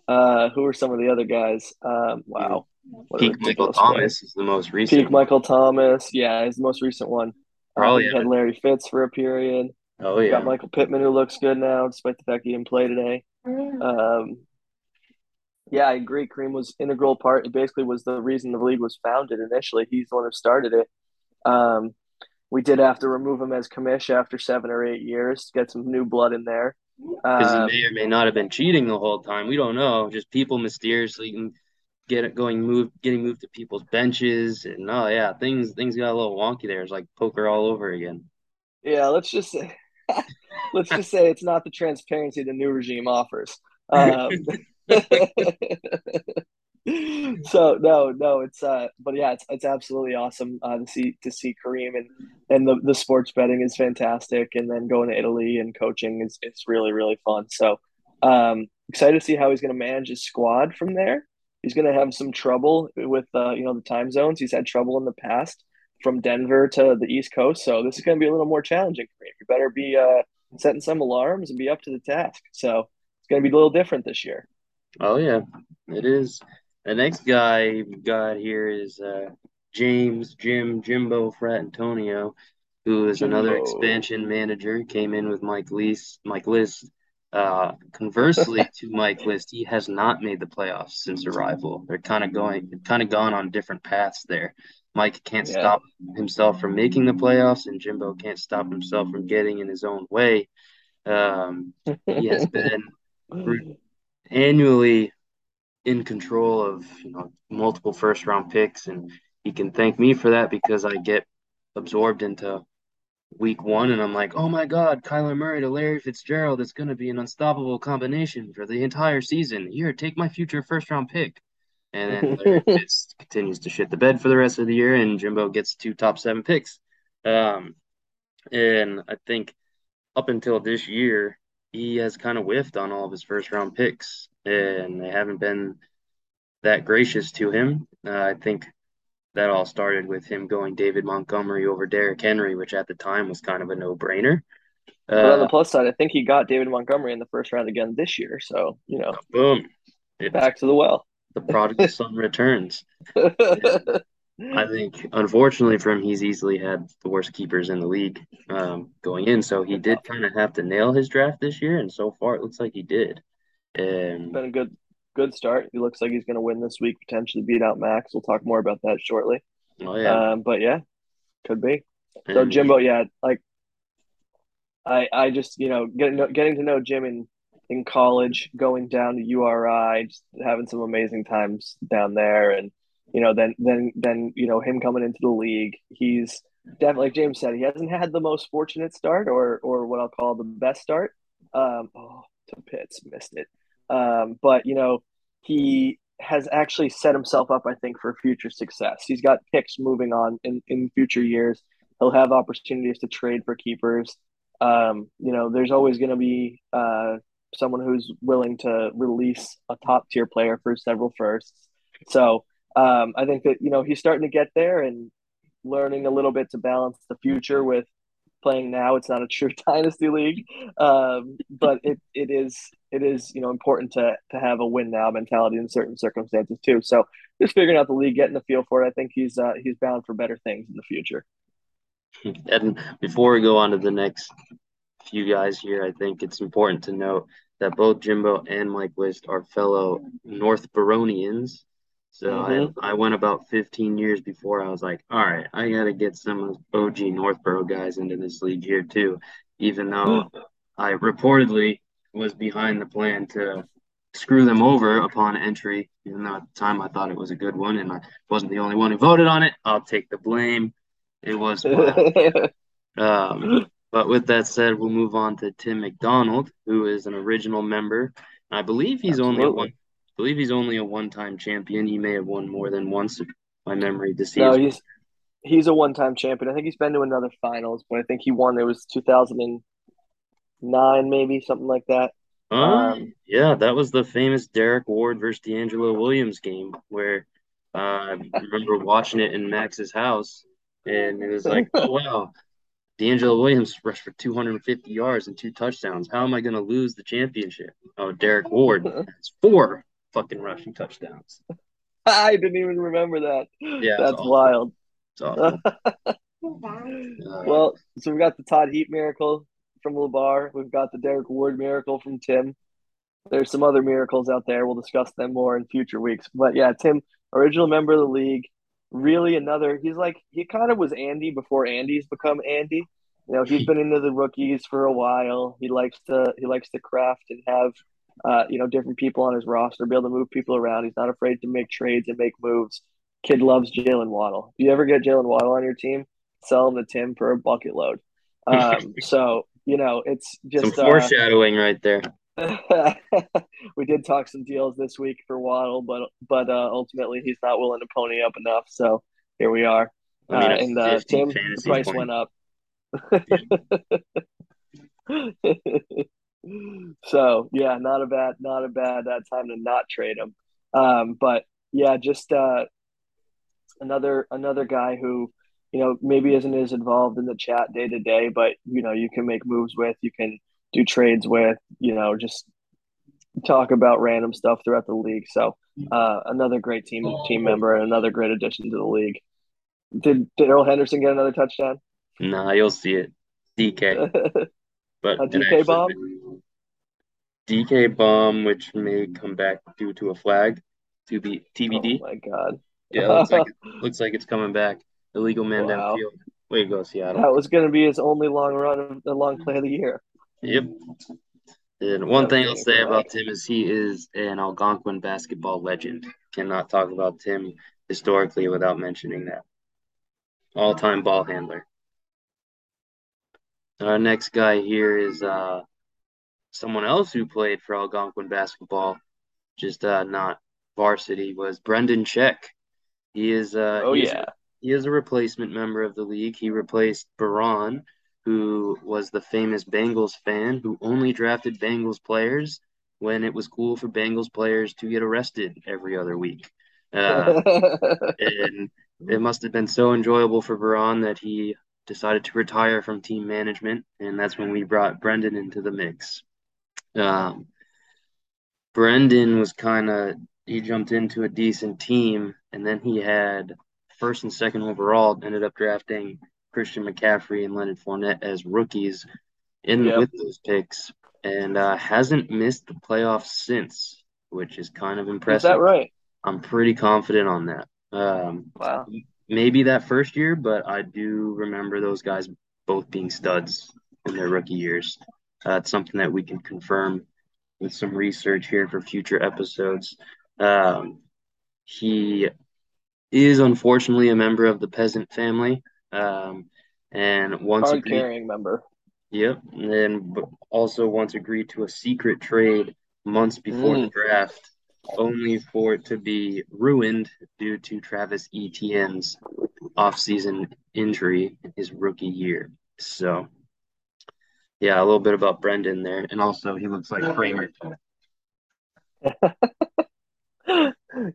Uh, who are some of the other guys? Um, wow, what Peak Michael play. Thomas is the most recent. Peak Michael Thomas. Yeah, is the most recent one. Uh, Probably, he had. Larry Fitz for a period. Oh yeah. got Michael Pittman who looks good now, despite the fact he didn't play today. Um, yeah, I agree. Kareem was integral part. It basically was the reason the league was founded initially. He's the one who started it. Um, we did have to remove him as commish after seven or eight years to get some new blood in there. Because Um, he may or may not have been cheating the whole time. We don't know. Just people mysteriously can get it going moved getting moved to people's benches and oh yeah, things things got a little wonky there. It's like poker all over again. yeah, let's just say, let's just say it's not the transparency the new regime offers. Um, so no, no, it's uh, but yeah, it's it's absolutely awesome uh, to see to see Kareem and and the the sports betting is fantastic, and then going to Italy and coaching is it's really really fun. So um, excited to see how he's going to manage his squad from there. He's going to have some trouble with uh, you know the time zones. He's had trouble in the past from Denver to the East Coast, so this is going to be a little more challenging for. You better be uh, setting some alarms and be up to the task. So it's going to be a little different this year. Oh yeah, it is. The next guy we've got here is uh, James Jim Jimbo Fratantonio, who is another expansion manager. Came in with Mike List. Mike List. Uh, conversely to Mike List, he has not made the playoffs since arrival. They're kind of going, kind of gone on different paths there. Mike can't Yeah. stop himself from making the playoffs, and Jimbo can't stop himself from getting in his own way. Um, he has been annually in control of you know multiple first round picks and he can thank me for that because I get absorbed into week one and I'm like, oh my God, Kyler Murray to Larry Fitzgerald, it's gonna be an unstoppable combination for the entire season. Here, take my future first round pick. And then Larry Fitz continues to shit the bed for the rest of the year and Jimbo gets two top seven picks. Um and I think up until this year, he has kind of whiffed on all of his first round picks, and they haven't been that gracious to him. Uh, I think that all started with him going David Montgomery over Derrick Henry, which at the time was kind of a no brainer. But on the Uh, plus side, I think he got David Montgomery in the first round again this year. So, you know, boom. It's back to the well. the prodigal son returns. I think, unfortunately for him, he's easily had the worst keepers in the league um, going in. So he did kind of have to nail his draft this year, and so far it looks like he did. And Been a good good start. He looks like he's going to win this week, potentially beat out Max. We'll talk more about that shortly. oh yeah, Um, but yeah, could be. So and Jimbo, yeah, like I I just you know getting getting to know Jim in in college, going down to URI, just having some amazing times down there, and you know then then then you know him coming into the league, he's definitely like James said, he hasn't had the most fortunate start or or what I'll call the best start. Um, oh, to Pitts missed it, um, but you know he has actually set himself up, I think, for future success. He's got picks moving on in in future years. He'll have opportunities to trade for keepers. Um, you know, there's always going to be uh, someone who's willing to release a top tier player for several firsts. So um, I think that you know he's starting to get there and learning a little bit to balance the future with playing now. It's not a true dynasty league, um, but it it is it is you know important to to have a win now mentality in certain circumstances too. So just figuring out the league, getting the feel for it. I think he's uh, he's bound for better things in the future. And before we go on to the next few guys here, I think it's important to note that both Jimbo and Mike List are fellow North Baronians. So Mhm. I, I went about 15 years before I was like, all right, I got to get some OG Northborough guys into this league here too, even though I reportedly was behind the plan to screw them over upon entry, even though at the time I thought it was a good one and I wasn't the only one who voted on it. I'll take the blame. It was um, but with that said, we'll move on to Tim McDonald, who is an original member. I believe he's only one. Believe he's only a one-time champion. He may have won more than once, if my memory deceives. No, he's he's a one-time champion. I think he's been to another finals, but I think he won. It was 2009, maybe something like that. Uh, um, yeah, that was the famous Derrick Ward versus DeAngelo Williams game where uh, I remember watching it in Max's house, and it was like, oh wow, DeAngelo Williams rushed for 250 yards and two touchdowns. How am I going to lose the championship? Oh, Derrick Ward has four fucking rushing touchdowns. I didn't even remember that. Yeah, that's wild. well, so we've got the Todd Heap miracle from Labar. We've got the Derrick Ward miracle from Tim. There's some other miracles out there. We'll discuss them more in future weeks. But yeah, Tim, original member of the league, really another. He's like he kind of was Andy before Andy's become Andy. You know, he's been into the rookies for a while. He likes to he likes to craft and have uh, you know different people on his roster, be able to move people around. He's not afraid to make trades and make moves. Kid loves Jaylen Waddle. If you ever get Jaylen Waddle on your team, sell him to Tim for a bucket load. Um, so you know, it's just some uh, foreshadowing uh, right there. we did talk some deals this week for Waddle, but but uh, ultimately he's not willing to pony up enough. So here we are. I mean, uh, and uh, Tim, the price point. went up. so yeah, not a bad, not a bad uh, time to not trade him. Um, but yeah, just uh, another another guy who you know maybe isn't as involved in the chat day to day, but you know you can make moves with, you can do trades with, you know, just talk about random stuff throughout the league. So uh, another great team team member and another great addition to the league. Did did Darrell Henderson get another touchdown? Nah, you'll see it. DK. But uh, a DK bomb. DK bomb, which may come back due to a flag, to be TBD. Oh my god. Yeah, looks like it, looks like it's coming back. Illegal man wow. downfield. Way to go, Seattle. That was going to be his only long run of the long play of the year. Yep. And one thing I'll say about Tim is he is an Algonquin basketball legend. Cannot talk about Tim historically without mentioning that. All time ball handler. Our next guy here is uh, someone else who played for Algonquin basketball, just uh, not varsity, was Brendan Check. He is uh, oh yeah. He is a replacement member of the league. He replaced Baron, who was the famous Bengals fan who only drafted Bengals players when it was cool for Bengals players to get arrested every other week. Uh, and it must have been so enjoyable for Baron that he decided to retire from team management, and that's when we brought Brendan into the mix. Um, Brendan was kind of he jumped into a decent team, and then he had first and second overall. Ended up drafting Christian McCaffrey and Leonard Fournette as rookies in yep. with those picks, and uh, hasn't missed the playoffs since, which is kind of impressive. Is that right? I'm pretty confident on that. Um, wow. Maybe that first year, but I do remember those guys both being studs in their rookie years. That's uh, something that we can confirm with some research here for future episodes. Um, he is unfortunately a member of the peasant family. Um, and once Card agreed, carrying member. Yep, and then also once agreed to a secret trade months before mm. the draft, only for it to be ruined due to Travis Etienne's offseason injury in his rookie year. So, yeah, a little bit about Brendan there, and also he looks like Kramer.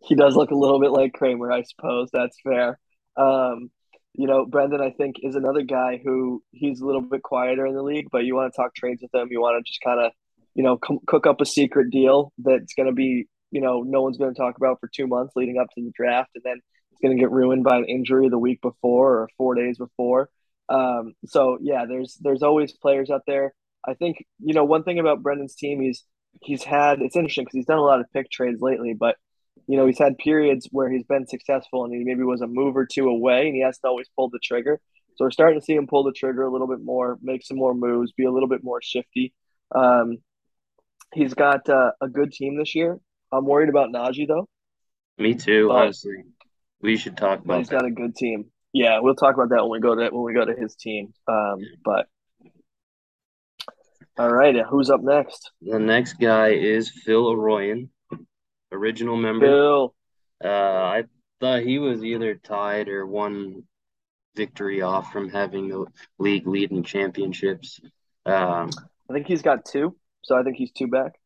he does look a little bit like Kramer, I suppose. That's fair. Um, you know, Brendan, I think, is another guy who he's a little bit quieter in the league, but you want to talk trades with him. You want to just kind of, you know, cook up a secret deal that's going to be, you know, no one's going to talk about for two months leading up to the draft. And then it's going to get ruined by an injury the week before or four days before. Um, so, yeah, there's there's always players out there. I think, you know, one thing about Brendan's team, he's, he's had, it's interesting because he's done a lot of pick trades lately, but you know, he's had periods where he's been successful and he maybe was a move or two away and he hasn't always pulled the trigger. So we're starting to see him pull the trigger a little bit more, make some more moves, be a little bit more shifty. Um, he's got uh, a good team this year. I'm worried about Najee though. Me too, honestly. We should talk about. He's that. got a good team. Yeah, we'll talk about that when we go to when we go to his team. Um, but all right, who's up next? The next guy is Phil Arroyan original member. Phil. Uh, I thought he was either tied or one victory off from having the league leading championships. Um, I think he's got two, so I think he's two back.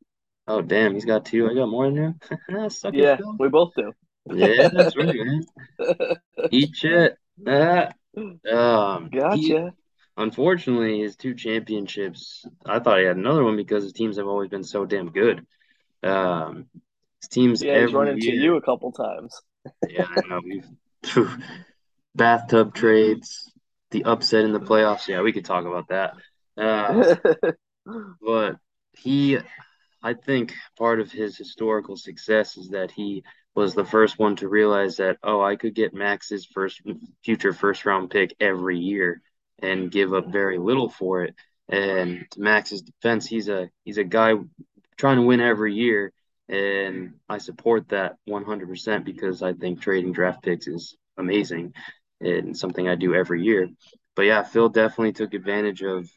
Oh damn, he's got two. I got more than him. yeah, we both do. yeah, that's right, man. Eat shit. Ah. Um, gotcha. He, unfortunately, his two championships. I thought he had another one because his teams have always been so damn good. Um, his teams. Yeah, he's run into you a couple times. yeah, I know. We've bathtub trades, the upset in the playoffs. Yeah, we could talk about that. Uh, but he, I think part of his historical success is that he was the first one to realize that, oh, I could get Max's first future first round pick every year and give up very little for it. And to Max's defense, he's a he's a guy trying to win every year. And I support that 100% because I think trading draft picks is amazing and something I do every year. But yeah, Phil definitely took advantage of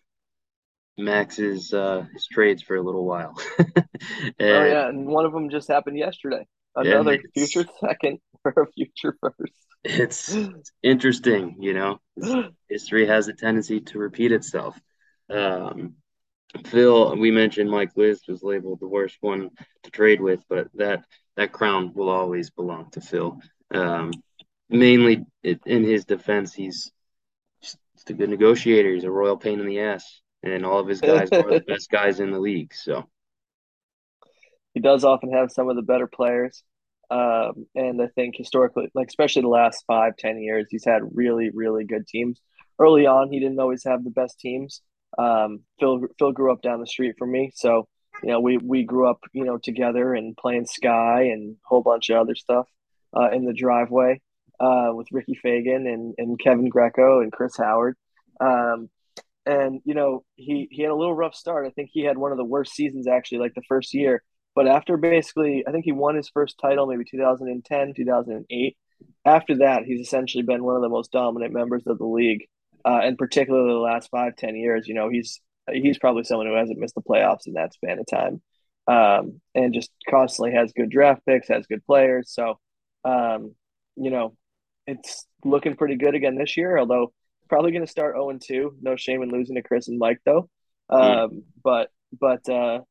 Max's uh, his trades for a little while. and, oh yeah, and one of them just happened yesterday. Another yeah, future second for a future first. It's, it's interesting, you know. History has a tendency to repeat itself. Um, Phil, we mentioned Mike List was labeled the worst one to trade with, but that that crown will always belong to Phil. Um, mainly in his defense, he's just a good negotiator. He's a royal pain in the ass, and all of his guys are the best guys in the league. So he does often have some of the better players. Um, and I think historically, like especially the last five, ten years, he's had really, really good teams. Early on, he didn't always have the best teams. Um, Phil Phil grew up down the street from me, so you know we we grew up you know together and playing Sky and a whole bunch of other stuff uh, in the driveway uh, with Ricky Fagan and, and Kevin Greco and Chris Howard. Um, and you know he he had a little rough start. I think he had one of the worst seasons actually, like the first year. But after basically, I think he won his first title maybe 2010, 2008. After that, he's essentially been one of the most dominant members of the league, uh, and particularly the last five, ten years. You know, he's he's probably someone who hasn't missed the playoffs in that span of time, um, and just constantly has good draft picks, has good players. So, um, you know, it's looking pretty good again this year. Although probably going to start zero oh and two. No shame in losing to Chris and Mike though. Um, mm. But but uh,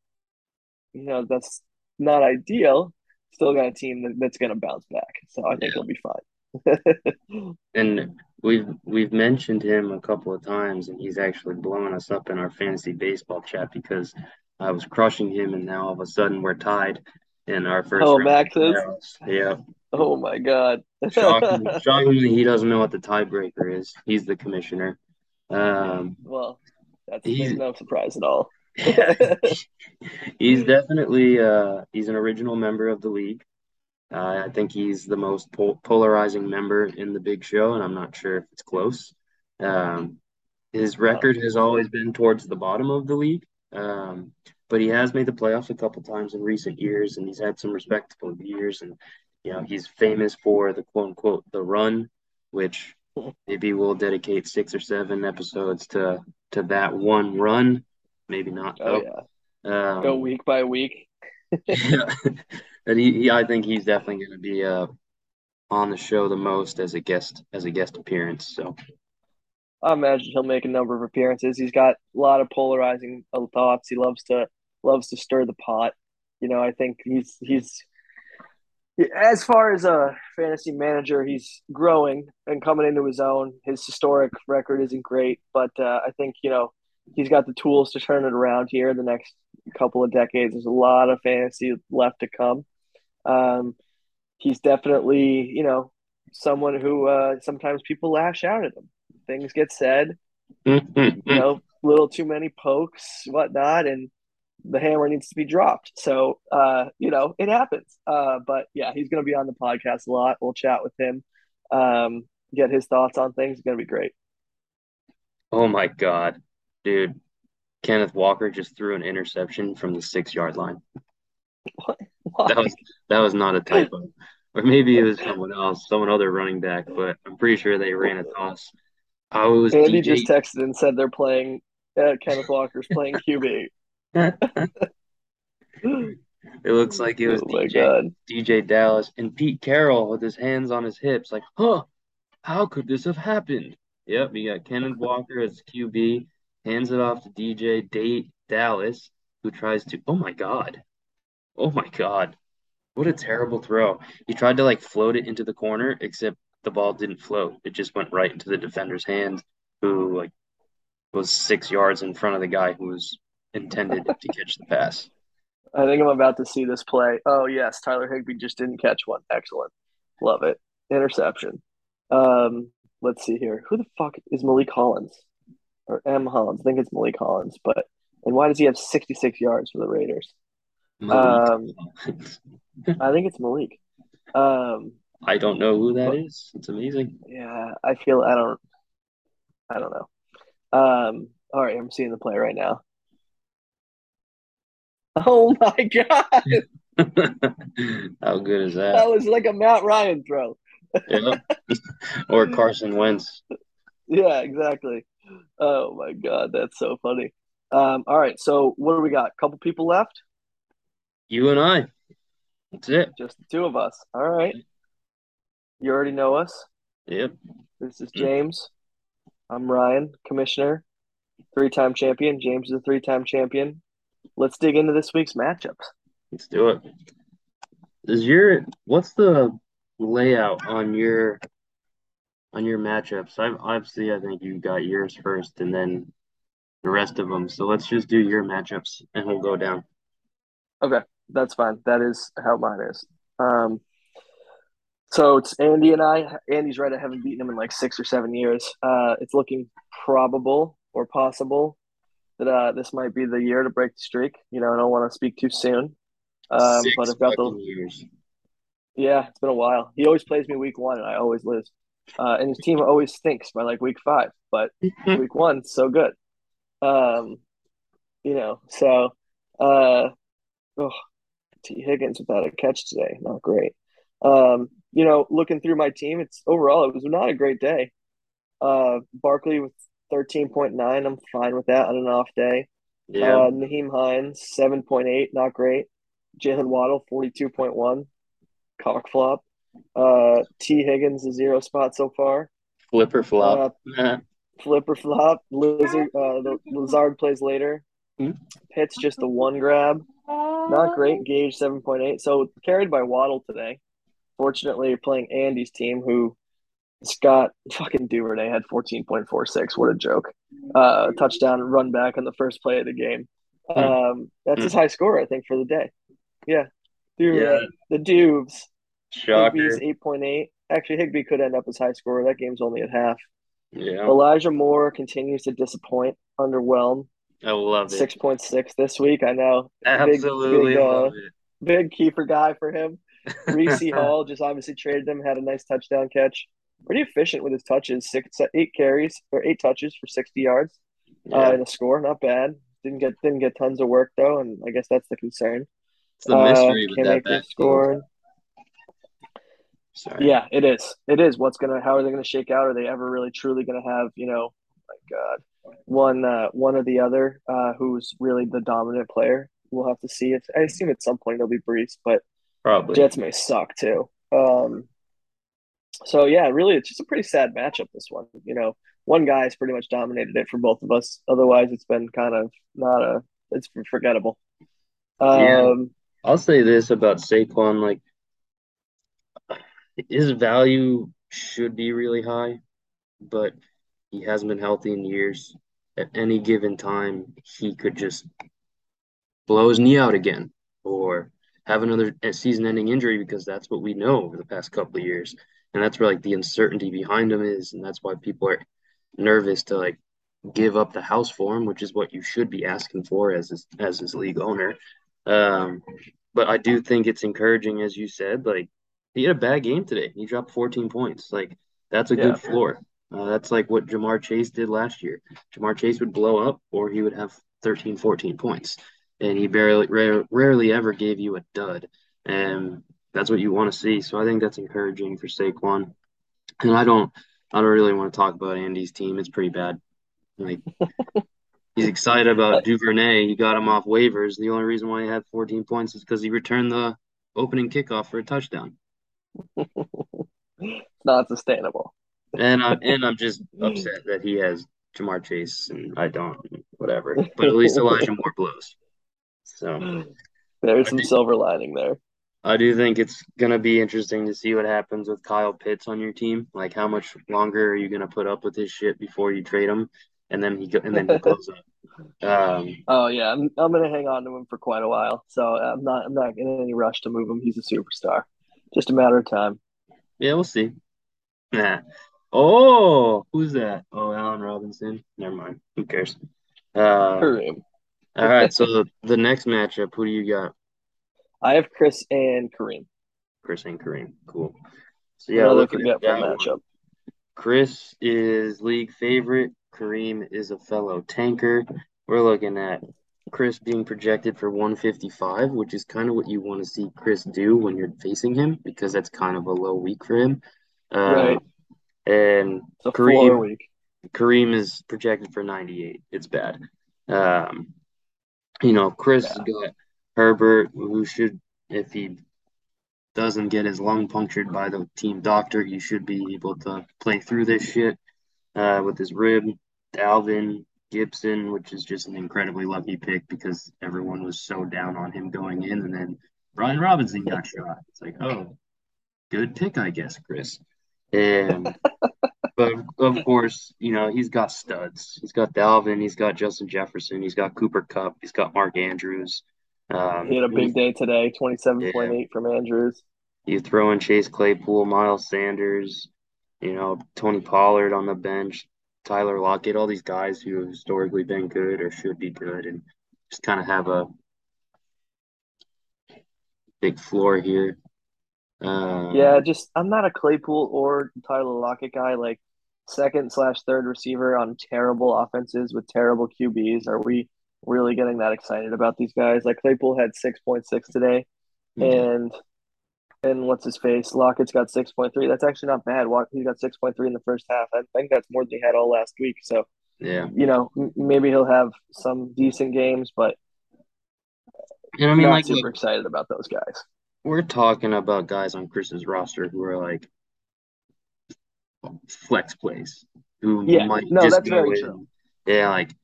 you know that's not ideal. Still got a team that, that's going to bounce back, so I think yeah. he'll be fine. and we've we've mentioned him a couple of times, and he's actually blowing us up in our fantasy baseball chat because I was crushing him, and now all of a sudden we're tied in our first. Oh, Max is. Yeah. Oh my God. shockingly, shockingly, he doesn't know what the tiebreaker is. He's the commissioner. Um, well, that's no surprise at all. he's definitely uh, he's an original member of the league. Uh, I think he's the most pol- polarizing member in the Big Show, and I'm not sure if it's close. Um, his record has always been towards the bottom of the league, um, but he has made the playoffs a couple times in recent years, and he's had some respectable years. And you know, he's famous for the quote unquote the run, which maybe we'll dedicate six or seven episodes to to that one run. Maybe not. Oh yeah. Um, Go week by week. yeah, but he, he, I think he's definitely going to be uh on the show the most as a guest as a guest appearance. So I imagine he'll make a number of appearances. He's got a lot of polarizing thoughts. He loves to loves to stir the pot. You know, I think he's he's as far as a fantasy manager, he's growing and coming into his own. His historic record isn't great, but uh, I think you know he's got the tools to turn it around here in the next couple of decades. There's a lot of fantasy left to come. Um, he's definitely you know someone who uh, sometimes people lash out at him. Things get said, you know, little too many pokes, whatnot, and the hammer needs to be dropped. So, uh, you know, it happens. Uh, but yeah, he's going to be on the podcast a lot. We'll chat with him, um, get his thoughts on things. It's going to be great. Oh my God, dude. Kenneth Walker just threw an interception from the six yard line. What? That was that was not a typo. Or maybe it was someone else, someone other running back, but I'm pretty sure they ran a toss. I was Andy DJ... just texted and said they're playing uh, Kenneth Walker's playing QB. It looks like it was Oh DJ DJ Dallas and Pete Carroll with his hands on his hips, like, huh, how could this have happened? Yep, you got Kenneth Walker as QB, hands it off to DJ Day Dallas, who tries to, oh my God, oh my God, what a terrible throw. He tried to like float it into the corner, except the ball didn't float. It just went right into the defender's hands, who like was six yards in front of the guy who was intended to catch the pass. I think I'm about to see this play. Oh yes, Tyler Higbee just didn't catch one. Excellent. Love it. Interception. Um, let's see here. Who the fuck is Malik Collins? Or M. Hollins? I think it's Malik Collins, but and why does he have 66 yards for the Raiders? Um, I think it's Malik. Um, I don't know who that but- is. It's amazing. yeah, I feel I don't I don't know. Um, all right, I'm seeing the play right now. Oh my god, How good is that that? was like a Matt Ryan throw. Yeah. Or Carson Wentz. Yeah, exactly. Oh my God, that's so funny. Um, all right, so what do we got? A couple people left? You and I. That's it. Just the two of us. All right. You already know us. Yep. This is James. I'm Ryan, commissioner, three-time champion. James is a three-time champion. Let's dig into this week's matchups. Let's do it. Is your what's the layout on your on your matchups? I've obviously I think you got yours first and then the rest of them. So let's just do your matchups and we'll go down. Okay, that's fine. That is how mine is. Um, so it's Andy and I. Andy's right. I haven't beaten him in like six or seven years. Uh, it's looking probable or possible that uh, this might be the year to break the streak. You know, I don't want to speak too soon. Um, Six but I've got fucking the years. yeah. It's been a while. He always plays me week one, and I always lose. Uh, and his team always stinks by like week five, but week one so good. Um, you know, so uh, oh, T Higgins without a catch today, not great. Um, you know, looking through my team, it's overall it was not a great day. Uh, Barkley with thirteen point nine, I'm fine with that on an off day. Yeah. Uh, Nyheim Hines seven point eight, not great. Jaylen Waddle forty two point one, cock flop. Uh, T Higgins a zero spot so far. Flipper flop. Flipper flop. Lizard. Uh, the Lizard plays later. Hmm. Pitts just a one grab. Not great. Gage seven point eight. So carried by Waddle today. Fortunately, you're playing Andy's team, who Scott fucking Duvernay had fourteen point four six. What a joke! Uh, touchdown run back on the first play of the game. Hmm. Um, that's his high score, I think, for the day. Yeah, Dude, Yeah. the Dubes. Shocker. eight point eight. Actually, Higbee could end up as high scorer. That game's only at half. Yeah. Elijah Moore continues to disappoint, underwhelm. I love it. Six point six this week. I know. Absolutely big, uh, love it. Big keeper guy for him. Breece Hall just obviously traded him, had a nice touchdown catch. Pretty efficient with his touches. Six, eight carries or eight touches for sixty yards uh, Yeah. and a score. Not bad. Didn't get didn't get tons of work though, and I guess that's the concern. It's the mystery uh, with that backfield. scoring. Sorry. Yeah, it is. It is. What's gonna? How are they gonna shake out? Are they ever really truly gonna have? You know, my God, one uh, one or the other, uh, who's really the dominant player? We'll have to see. If I assume at some point it'll be Breece, but Probably. Jets may suck too. Um, so yeah, really, it's just a pretty sad matchup. This one, you know, one guy has pretty much dominated it for both of us. Otherwise, it's been kind of not a. It's forgettable. Yeah. Um, I'll say this about Saquon, like his value should be really high, but he hasn't been healthy in years. At any given time, he could just blow his knee out again or have another season-ending injury because that's what we know over the past couple of years. And that's where like the uncertainty behind him is, and that's why people are nervous to like give up the house for him, which is what you should be asking for as his, as his league owner. Um, but I do think it's encouraging, as you said, like he had a bad game today. He dropped 14 points. Like that's a Yeah. good floor. Uh, that's like what Ja'Marr Chase did last year. Ja'Marr Chase would blow up or he would have 13, 14 points. And he barely, rare, rarely ever gave you a dud. And that's what you want to see. So I think that's encouraging for Saquon. And I don't, I don't really want to talk about Andy's team. It's pretty bad. Like He's excited about Duvernay. He got him off waivers. The only reason why he had 14 points is because he returned the opening kickoff for a touchdown. Not sustainable. And I'm and I'm just upset that he has Ja'Marr Chase and I don't. Whatever. But at least Elijah Moore blows. So there's some silver lining there. I do think it's gonna be interesting to see what happens with Kyle Pitts on your team. Like, how much longer are you gonna put up with his shit before you trade him, and then he go, and then he goes up. Um, oh yeah, I'm I'm gonna hang on to him for quite a while. So I'm not I'm not in any rush to move him. He's a superstar. Just a matter of time. Yeah, we'll see. Nah. Oh, who's that? Oh, Allen Robinson. Never mind. Who cares? Uh, all right. So the, the next matchup, who do you got? I have Chris and Kareem. Chris and Kareem. Cool. So yeah, look at that matchup. One. Chris is league favorite. Kareem is a fellow tanker. We're looking at Chris being projected for 155, which is kind of what you want to see Chris do when you're facing him because that's kind of a low week for him. Uh, right. And Kareem, Kareem is projected for 98. It's bad. Um, you know, Chris yeah. got Herbert, who should, if he doesn't get his lung punctured by the team doctor, he should be able to play through this shit uh, with his rib. Dalvin, Gibson, which is just an incredibly lucky pick because everyone was so down on him going in, and then Brian Robinson got shot. It's like, oh, good pick, I guess, Chris. And but of course, you know he's got studs. He's got Dalvin. He's got Justin Jefferson. He's got Cooper Kupp, He's got Mark Andrews. Um, he had a big day today, twenty-seven point eight from Andrews. You throw in Chase Claypool, Miles Sanders, you know Tony Pollard on the bench. Tyler Lockett, all these guys who have historically been good or should be good, and just kind of have a big floor here. Um, yeah, just I'm not a Claypool or Tyler Lockett guy. Like second slash third receiver on terrible offenses with terrible QBs. Are we really getting that excited about these guys? Like Claypool had six point six today, mm-hmm. and and what's his face? Lockett's got six point three. That's actually not bad. He's got 6.3 in the first half. I think that's more than he had all last week. So yeah, you know, maybe he'll have some decent games, but and I mean, like, super excited about those guys. We're talking about guys on Chris's roster who are like flex plays, who yeah, might no, just that's go very in. True. Yeah, like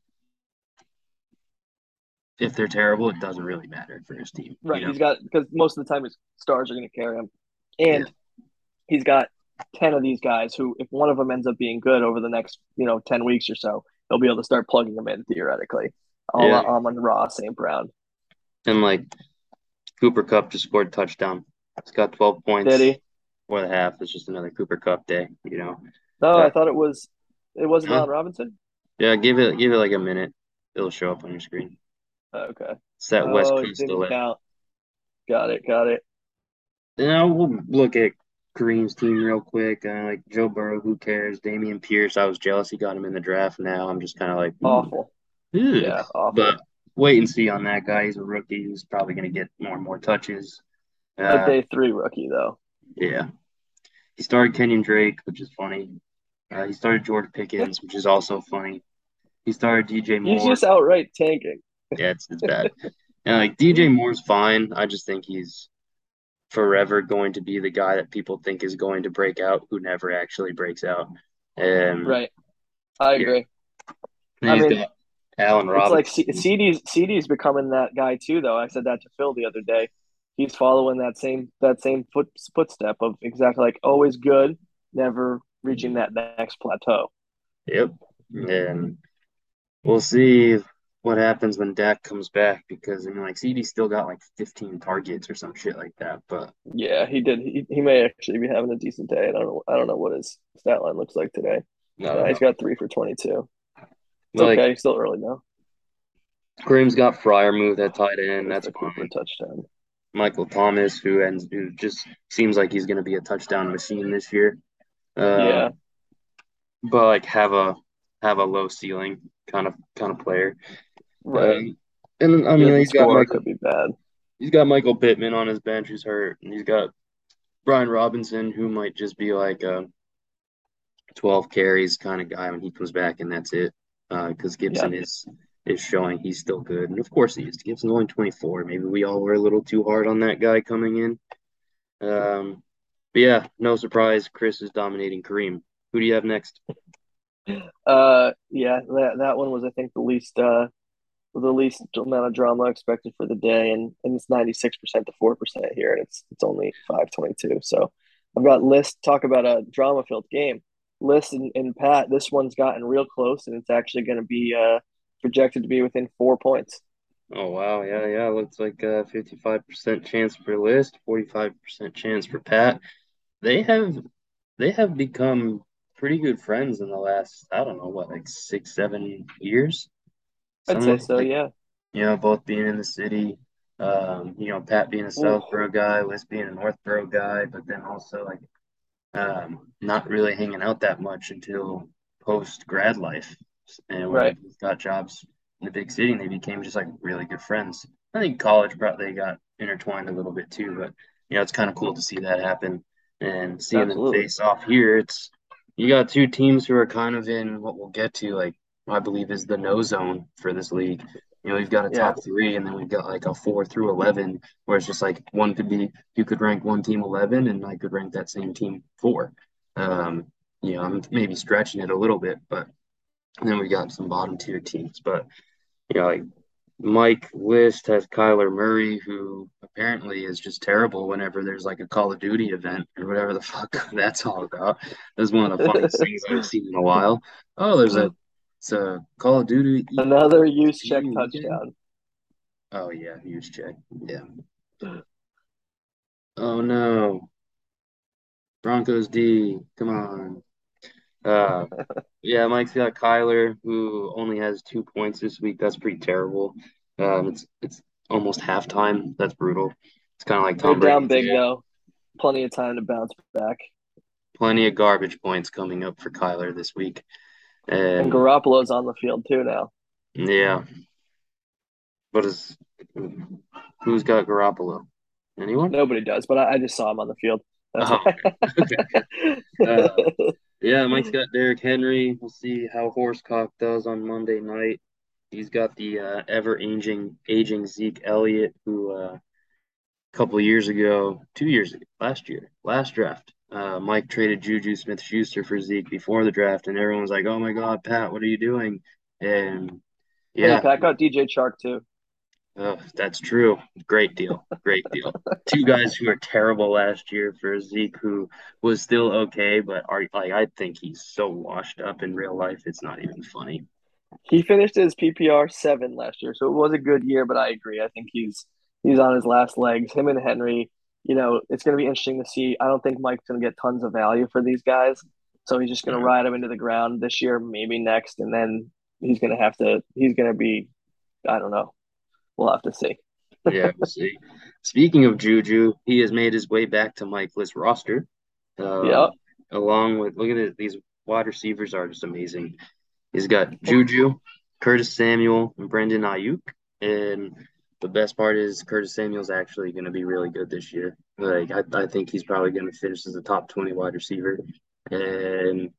if they're terrible, it doesn't really matter for his team. Right. You know? He's got because most of the time his stars are going to carry him, and yeah. he's got ten of these guys who, if one of them ends up being good over the next you know ten weeks or so, he'll be able to start plugging them in theoretically. All yeah. Amon Ra, St. Brown, and like Cooper Kupp just scored a touchdown. It's got twelve points. Did he? For the half, it's just another Cooper Kupp day. You know. No, uh, I thought it was. It wasn't huh? Robinson. Yeah, give it give it like a minute. It'll show up on your screen. Okay. It's that oh, West Coast delay. Got it. Got it. Now we'll look at Kareem's team real quick. Uh, like Joe Burrow, who cares? Dameon Pierce, I was jealous he got him in the draft. Now I'm just kind of like hmm. awful. Yeah, awful. But wait and see on that guy. He's a rookie. He's probably going to get more and more touches. Uh, a day three rookie though. Yeah, he started Kenyan Drake, which is funny. Uh, he started George Pickens, which is also funny. He started DJ Moore. He's just outright tanking yeah, it's, it's bad. and like DJ Moore's fine. I just think he's forever going to be the guy that people think is going to break out, who never actually breaks out. And right, I agree. I mean, Allen Robinson. It's like C- CeeDee's CeeDee's becoming that guy too, though. I said that to Phil the other day. He's following that same that same foot footstep of exactly like always good, never reaching that next plateau. Yep, and we'll see what happens when Dak comes back because I mean like CeeDee still got like 15 targets or some shit like that. But yeah, he did. He, he may actually be having a decent day. I don't know. I don't know what his stat line looks like today. No, he's got three for 22. It's like, okay. Still early now. Kareem's got Freiermuth at tight end. That's a fine. touchdown. Michael Thomas, who ends, who just seems like he's going to be a touchdown machine this year. Uh, yeah. But like have a have a low ceiling kind of kind of player. Right. Um, and I mean, he's got Michael, could be bad. He's got Michael Pittman on his bench who's hurt, and he's got Brian Robinson who might just be like a 12 carries kind of guy when he comes back, and that's it. Because uh, Gibson yeah. is is showing he's still good. And of course he is. Gibson's only 24. Maybe we all were a little too hard on that guy coming in. Um, but yeah, no surprise. Chris is dominating Kareem. Who do you have next? Uh, yeah, that that one was I think the least uh the least amount of drama expected for the day, and and it's ninety six percent to four percent here, and it's it's only five twenty two. So I've got list talk about a drama filled game. List and, and Pat, this one's gotten real close, and it's actually going to be uh projected to be within four points. Oh wow, yeah, yeah. Looks like a fifty-five percent chance for List, forty-five percent chance for Pat. They have they have become pretty good friends in the last, I don't know, what, like six, seven years. I'd say so, like, yeah. You know, both being in the city. Um, you know, Pat being a Southborough guy, List being a Northborough guy, but then also like um, not really hanging out that much until post grad life. And when right. they got jobs in the big city, and they became just like really good friends. I think college probably got intertwined a little bit too, but you know, it's kind of cool to see that happen and seeing Absolutely. them face off here. It's you got two teams who are kind of in what we'll get to, like I believe is the no zone for this league. You know, we've got a top yeah. three, and then we've got like a four through eleven, where it's just like one could be you could rank one team eleven, and I could rank that same team four. Um, you know, I'm maybe stretching it a little bit, but then we got some bottom tier teams. But you know, like Mike List has Kyler Murray, who apparently is just terrible whenever there's like a Call of Duty event or whatever the fuck that's all about. That's one of the funniest things I've seen in a while. Oh, there's a a Call of Duty. Another Juszczyk touchdown. Oh yeah, Juszczyk. Yeah. Oh no. Broncos D, come on. Uh, yeah, Mike's got Kyler, who only has two points this week. That's pretty terrible. Um, it's it's almost halftime. That's brutal. It's kind of like Tom They're down big though. Plenty of time to bounce back. Plenty of garbage points coming up for Kyler this week. And, and Garoppolo's on the field too now. Yeah. But is who's got Garoppolo? Anyone? Nobody does, but I, I just saw him on the field. Oh, okay. uh, yeah, Mike's got Derrick Henry. We'll see how Horsecock does on Monday night. He's got the uh, ever aging aging Zeke Elliott, who uh, a couple years ago, two years ago, last year, last draft, uh, Mike traded Juju Smith Schuster for Zeke before the draft, and everyone was like, "Oh my God, Pat, what are you doing?" And yeah, hey, Pat got DJ Chark too. Oh, that's true. Great deal. Great deal. Two guys who were terrible last year for Zeke, who was still okay, but are like I think he's so washed up in real life, it's not even funny. He finished his PPR seven last year, so it was a good year. But I agree. I think he's he's on his last legs. Him and Henry you know, it's going to be interesting to see. I don't think Mike's going to get tons of value for these guys. So he's just going to ride them into the ground this year, maybe next. And then he's going to have to, he's going to be, I don't know. We'll have to see. yeah, we'll see. Speaking of Juju, he has made his way back to Mike's roster. Uh, yeah. Along with, look at it, these wide receivers are just amazing. He's got Juju, Curtis Samuel, and Brandon Aiyuk. And the best part is Curtis Samuel's actually going to be really good this year. Like I, I think he's probably going to finish as a top twenty wide receiver. And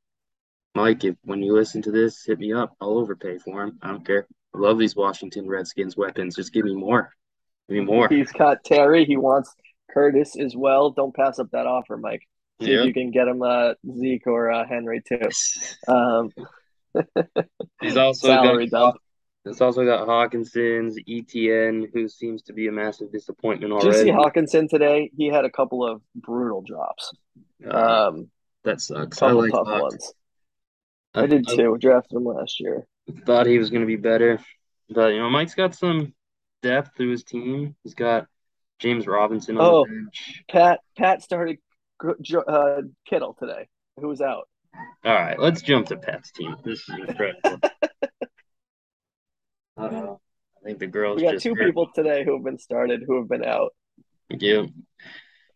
Mike, if when you listen to this, hit me up. I'll overpay for him. I don't care. I love these Washington Redskins weapons. Just give me more. Give me more. He's got Terry. He wants Curtis as well. Don't pass up that offer, Mike. See yep. if you can get him uh, Zeke or uh, Henry too. Um, he's also salary dump. It's also got Hockenson's ETN, who seems to be a massive disappointment already. Did you see Hockenson today? He had a couple of brutal drops. Uh, um, that sucks. I like tough Hawk. ones. I, I did too. I, drafted him last year. Thought he was going to be better, but you know, Mike's got some depth through his team. He's got James Robinson on oh, the bench. Pat Pat started uh, Kittle today, who was out. All right, let's jump to Pat's team. This is incredible. Uh, I think the girls. We got two hurt. people today who have been started who have been out. Yeah.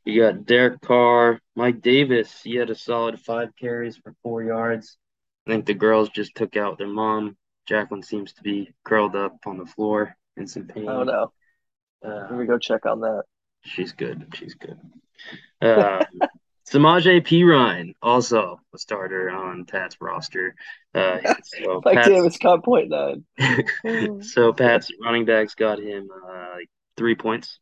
You got Derek Carr, Mike Davis. He had a solid five carries for four yards. I think the girls just took out their mom. Jacqueline seems to be curled up on the floor in some pain. Oh no. Uh, Let me go check on that. She's good. She's good. Uh, Samaje Perine, also a starter on Pat's roster. Uh, so like Pat's, Davis caught point nine. so Pat's running backs got him uh, like three points,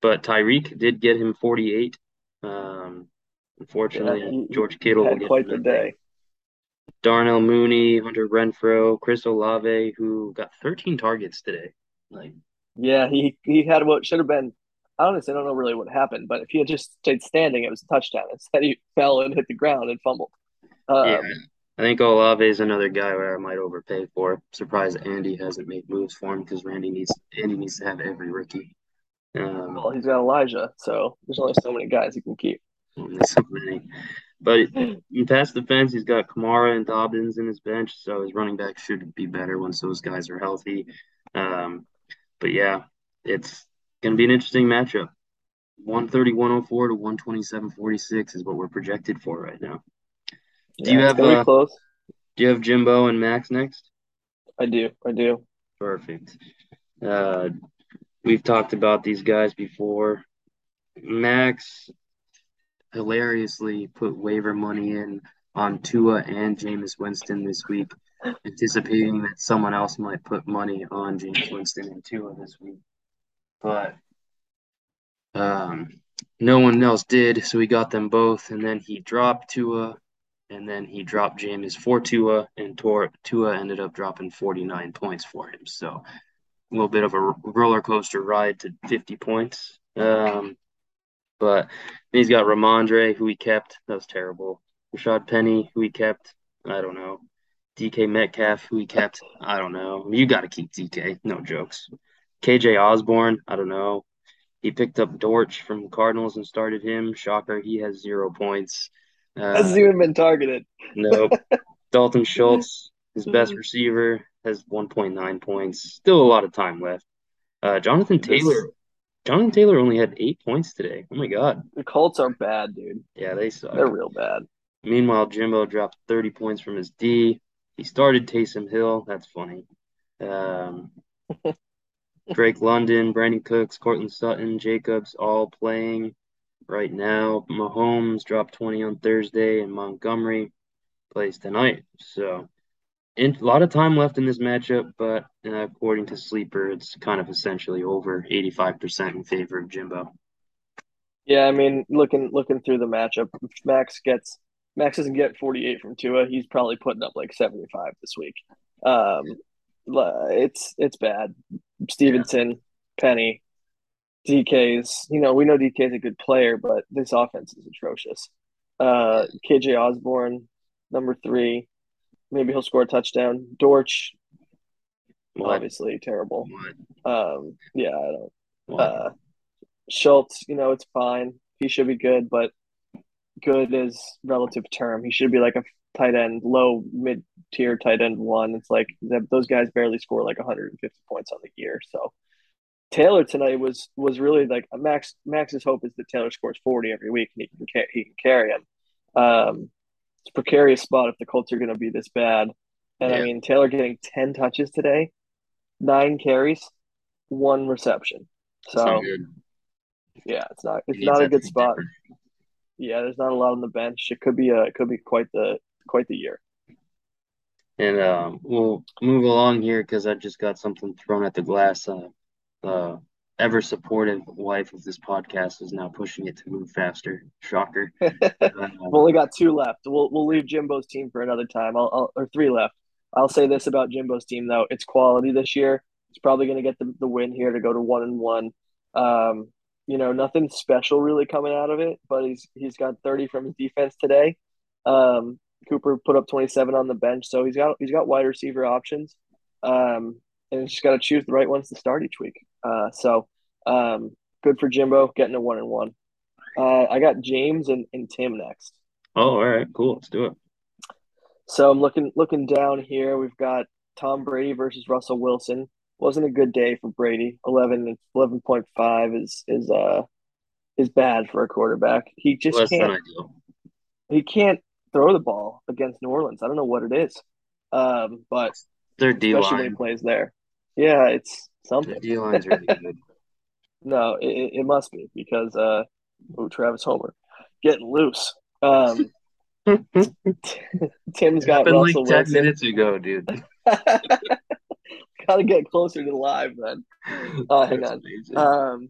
but Tyreek did get him 48. Um, unfortunately, yeah, he, George Kittle had quite the day. Darnell Mooney, Hunter Renfrow, Chris Olave, who got 13 targets today. Like, yeah, he he had what should have been honestly, I don't know really what happened, but if he had just stayed standing, it was a touchdown. Instead, he fell and hit the ground and fumbled. Um, yeah, I think Olave is another guy where I might overpay for. Surprised Andy hasn't made moves for him because Randy needs Andy needs to have every rookie. Um, well, he's got Elijah, so there's only so many guys he can keep. So many. But in pass defense, he's got Kamara and Dobbins in his bench, so his running back should be better once those guys are healthy. Um, but yeah, it's going to be an interesting matchup. 130 104 to 127 46 is what we're projected for right now. Do yeah, you have uh, close. Do you have Jimbo and Max next? I do. I do. Perfect. Uh, we've talked about these guys before. Max hilariously put waiver money in on Tua and Jameis Winston this week, anticipating that someone else might put money on Jameis Winston and Tua this week but um, no one else did, so he got them both, and then he dropped Tua, and then he dropped Jameis for Tua, and Tua, Tua ended up dropping 49 points for him. So a little bit of a roller coaster ride to 50 points. Um, but he's got Rhamondre, who he kept. That was terrible. Rashaad Penny, who he kept. I don't know. DK Metcalf, who he kept. I don't know. You got to keep DK. No jokes. KJ Osborne, I don't know. He picked up Dortch from Cardinals and started him. Shocker, he has zero points. Uh, Hasn't even been targeted. nope. Dalton Schultz, his best receiver, has 1.9 points. Still a lot of time left. Uh, Jonathan Taylor. Jonathan Taylor only had eight points today. Oh my god. The Colts are bad, dude. Yeah, they suck. They're real bad. Meanwhile, Jimbo dropped 30 points from his D. He started Taysom Hill. That's funny. Um, Drake London, Brandin Cooks, Courtland Sutton, Jacobs all playing right now. Mahomes dropped 20 on Thursday, and Montgomery plays tonight. So, in, a lot of time left in this matchup, but uh, according to Sleeper, it's kind of essentially over 85% in favor of Jimbo. Yeah, I mean, looking looking through the matchup, Max gets Max doesn't get 48 from Tua. He's probably putting up like 75 this week. Um, it's it's bad. Stevenson, yeah. Penny, DK's. You know, we know DK's a good player, but this offense is atrocious. Uh, KJ Osborne, number three. Maybe he'll score a touchdown. Dortch, what? obviously terrible. What? Um, yeah, I don't. What? Uh, Schultz, you know, it's fine. He should be good, but good is relative term. He should be like a tight end, low mid tier tight end one. It's like those guys barely score like 150 points on the year. So Taylor tonight was was really like Max. Max's hope is that Taylor scores 40 every week and he can he can carry him. Um, it's a precarious spot if the Colts are going to be this bad. And yeah. I mean Taylor getting 10 touches today, nine carries, one reception. So yeah, it's not it's not a good spot. Different. Yeah, there's not a lot on the bench. It could be a it could be quite the quite the year. And um, we'll move along here because I just got something thrown at the glass. Uh, uh, ever supportive wife of this podcast is now pushing it to move faster. Shocker. We've only got two left. We'll we'll leave Jimbo's team for another time. I'll, I'll or three left. I'll say this about Jimbo's team though: it's quality this year. It's probably going to get the, the win here to go to one and one. Um, you know, nothing special really coming out of it, but he's he's got 30 from his defense today. Um, Cooper put up 27 on the bench, so he's got he's got wide receiver options, um, and he's just got to choose the right ones to start each week. Uh, so um, good for Jimbo getting a one and one. Uh, I got James and, and Tim next. Oh, all right, cool. Let's do it. So I'm looking looking down here. We've got Tom Brady versus Russell Wilson. Wasn't a good day for Brady. 11 11.5 is is uh is bad for a quarterback. He just Less can't. He can't throw the ball against New Orleans. I don't know what it is, um, but their D especially when he plays there. Yeah, it's something. D line's really good. no, it, it must be because uh, oh, Travis Homer. getting loose. Um, Tim's got Russell like 10 Wilson. minutes ago, dude. Got to get closer to live then. Oh, hang on. Um,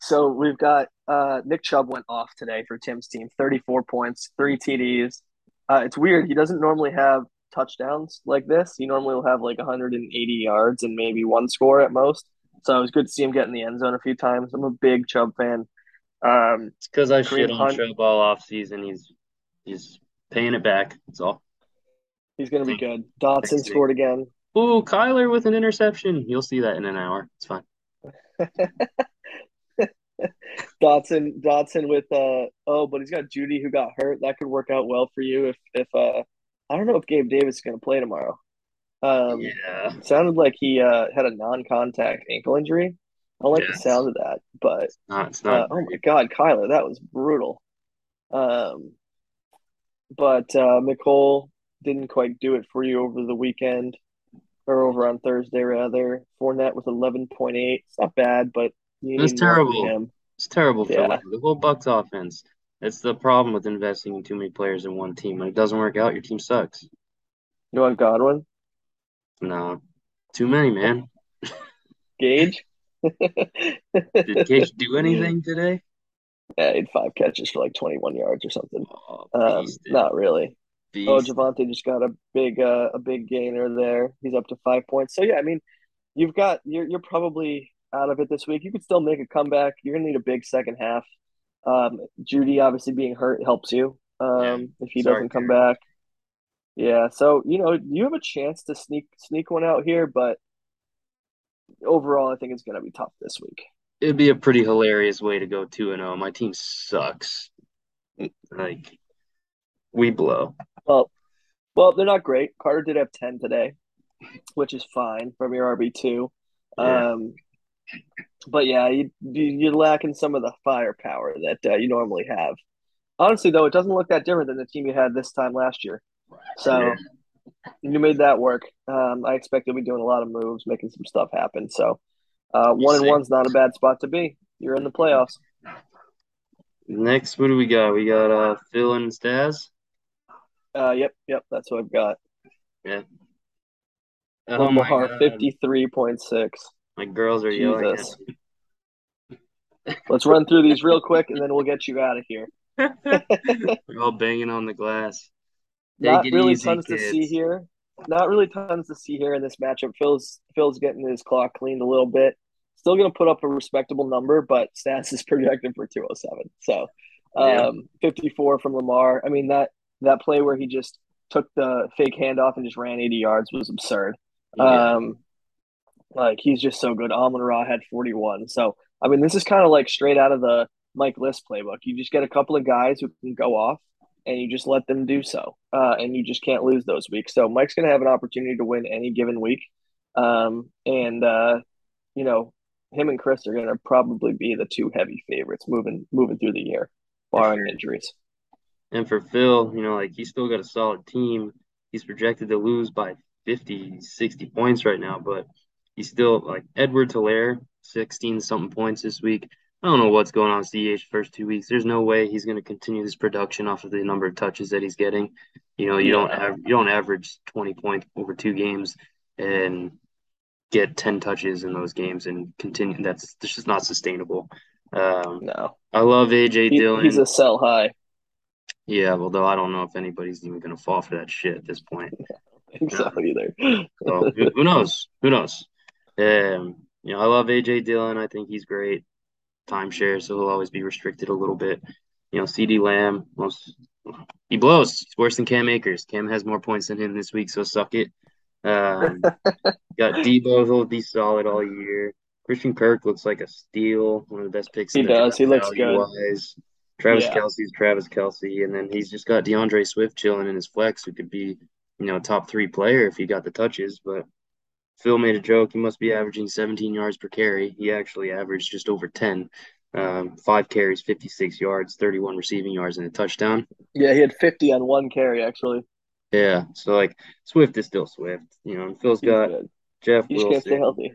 so we've got uh, Nick Chubb went off today for Tim's team, 34 points, three TDs. Uh, it's weird. He doesn't normally have touchdowns like this. He normally will have like 180 yards and maybe one score at most. So it was good to see him get in the end zone a few times. I'm a big Chubb fan. Um, because I Kareem shit on Hunt- Chubb all off season. He's he's paying it back. That's all. he's going to be good. Dotson scored again. Ooh, Kyler with an interception. You'll see that in an hour. It's fine. Dotson, Dotson with uh oh, but he's got Jeudy who got hurt. That could work out well for you if if uh I don't know if Gabe Davis is going to play tomorrow. Um, Yeah. sounded like he uh had a non-contact ankle injury. I like the sound of that, but Not, it's uh, oh my. God, Kyler, that was brutal. Um, but uh, Nicole didn't quite do it for you over the weekend, or over on Thursday rather. Fournette with eleven point eight. It's not bad, but you That's need more from terrible. It's terrible for Yeah. Lamb. the whole Bucs offense. That's the problem with investing in too many players in one team. When it doesn't work out, your team sucks. You want Godwin? No, too many, man. Gage? Did Gage do anything today? Yeah, he had five catches for like 21 yards or something. Oh, Um, not really. Beast. Oh, Javonte just got a big uh, a big gainer there. He's up to five points. So yeah, I mean, you've got you're you're probably out of it this week. You could still make a comeback. You're gonna need a big second half. Um, Jeudy obviously being hurt helps you. Um, Yeah. if he Sorry, doesn't come Jeudy. back. Yeah, so you know you have a chance to sneak sneak one out here, but overall, I think it's gonna be tough this week. It'd be a pretty hilarious way to go 2 and 0. My team sucks. Like we blow. Well, well, they're not great. Carter did have 10 today, which is fine from your RB2. Yeah. Um, but yeah, you, you- you're lacking some of the firepower that uh, you normally have. Honestly, though, it doesn't look that different than the team you had this time last year. So Yeah. you made that work. Um, I expect you'll be doing a lot of moves, making some stuff happen. So uh, one and one's not a bad spot to be. You're in the playoffs. Next, what do we got? We got uh Phil and Staz. Uh, yep, yep, that's what I've got. Yeah. Oh my God. 53.6. My girls are yelling Jesus. at Let's run through these real quick, and then we'll get you out of here. They're all banging on the glass. Take Not really easy, tons to see here. Not really tons to see here in this matchup. Phil's Phil's getting his clock cleaned a little bit. Still going to put up a respectable number, but Staz is projected for 207. So, Yeah. um, 54 from Lamar. I mean that that play where he just took the fake handoff and just ran 80 yards was absurd. Yeah. Um, like he's just so good. Amon Ra had 41. So I mean, this is kind of like straight out of the Mike List playbook. You just get a couple of guys who can go off, and you just let them do so, uh, and you just can't lose those weeks. So Mike's going to have an opportunity to win any given week, um, and uh, you know, him and Chris are going to probably be the two heavy favorites moving moving through the year, barring injuries. And for Phil, you know, like he's still got a solid team. He's projected to lose by 50, 60 points right now, but he's still like Edward Helaire, 16 something points this week. I don't know what's going on with CH first two weeks. There's no way he's going to continue this production off of the number of touches that he's getting. You know, you don't Yeah. have you don't average 20 points over two games and get 10 touches in those games and continue. That's, that's just not sustainable. Um, No, I love AJ he, Dillon. he's a sell high. Yeah, although I don't know if anybody's even going to fall for that shit at this point. I think so either. So who knows? Who knows? Um, you know, I love AJ Dillon. I think he's great. Timeshare, so he'll always be restricted a little bit. You know, CeeDee Lamb, most he blows. He's worse than Cam Akers. Cam has more points than him this week, so suck it. Um, got Deebo, he'll be solid all year. Christian Kirk looks like a steal, one of the best picks He in the does. He looks good. value-wise. Travis Yeah. Kelce's Travis Kelce, and then he's just got DeAndre Swift chilling in his flex, who could be, you know, top three player if he got the touches. But Phil made a joke. He must be averaging 17 yards per carry. He actually averaged just over 10. Um, five carries, 56 yards, 31 receiving yards, and a touchdown. Yeah, he had 50 on one carry actually. Yeah, so like Swift is still Swift, you know. And Phil's He's got good. Jeff You just can't stay Wilson, healthy.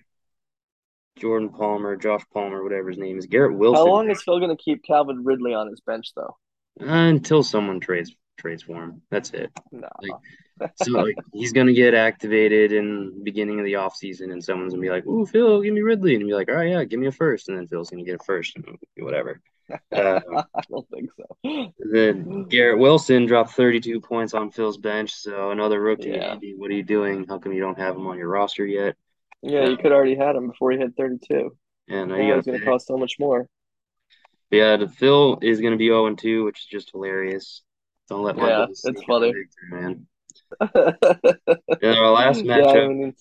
Jordan Palmer, Josh Palmer, whatever his name is, Garrett Wilson. How long is Phil going to keep Calvin Ridley on his bench, though? Uh, until someone trades trades for him. That's it. No. Like, so like he's gonna get activated in beginning of the off season, and someone's gonna be like, "Ooh, Phil, give me Ridley," and be like, "All right, yeah, give me a first. and then Phil's gonna get a first, and whatever. Uh, I don't think so. then Garrett Wilson dropped 32 points on Phil's bench, so another rookie. Yeah. What are you doing? How come you don't have him on your roster yet? Yeah, you could already had him before he had 32. And now Now you going to cost so much more. yeah, the Phil is gonna be 0 2, which is just hilarious. Don't let my Yeah, it's funny. victory, man. And our last yeah, matchup. I mean,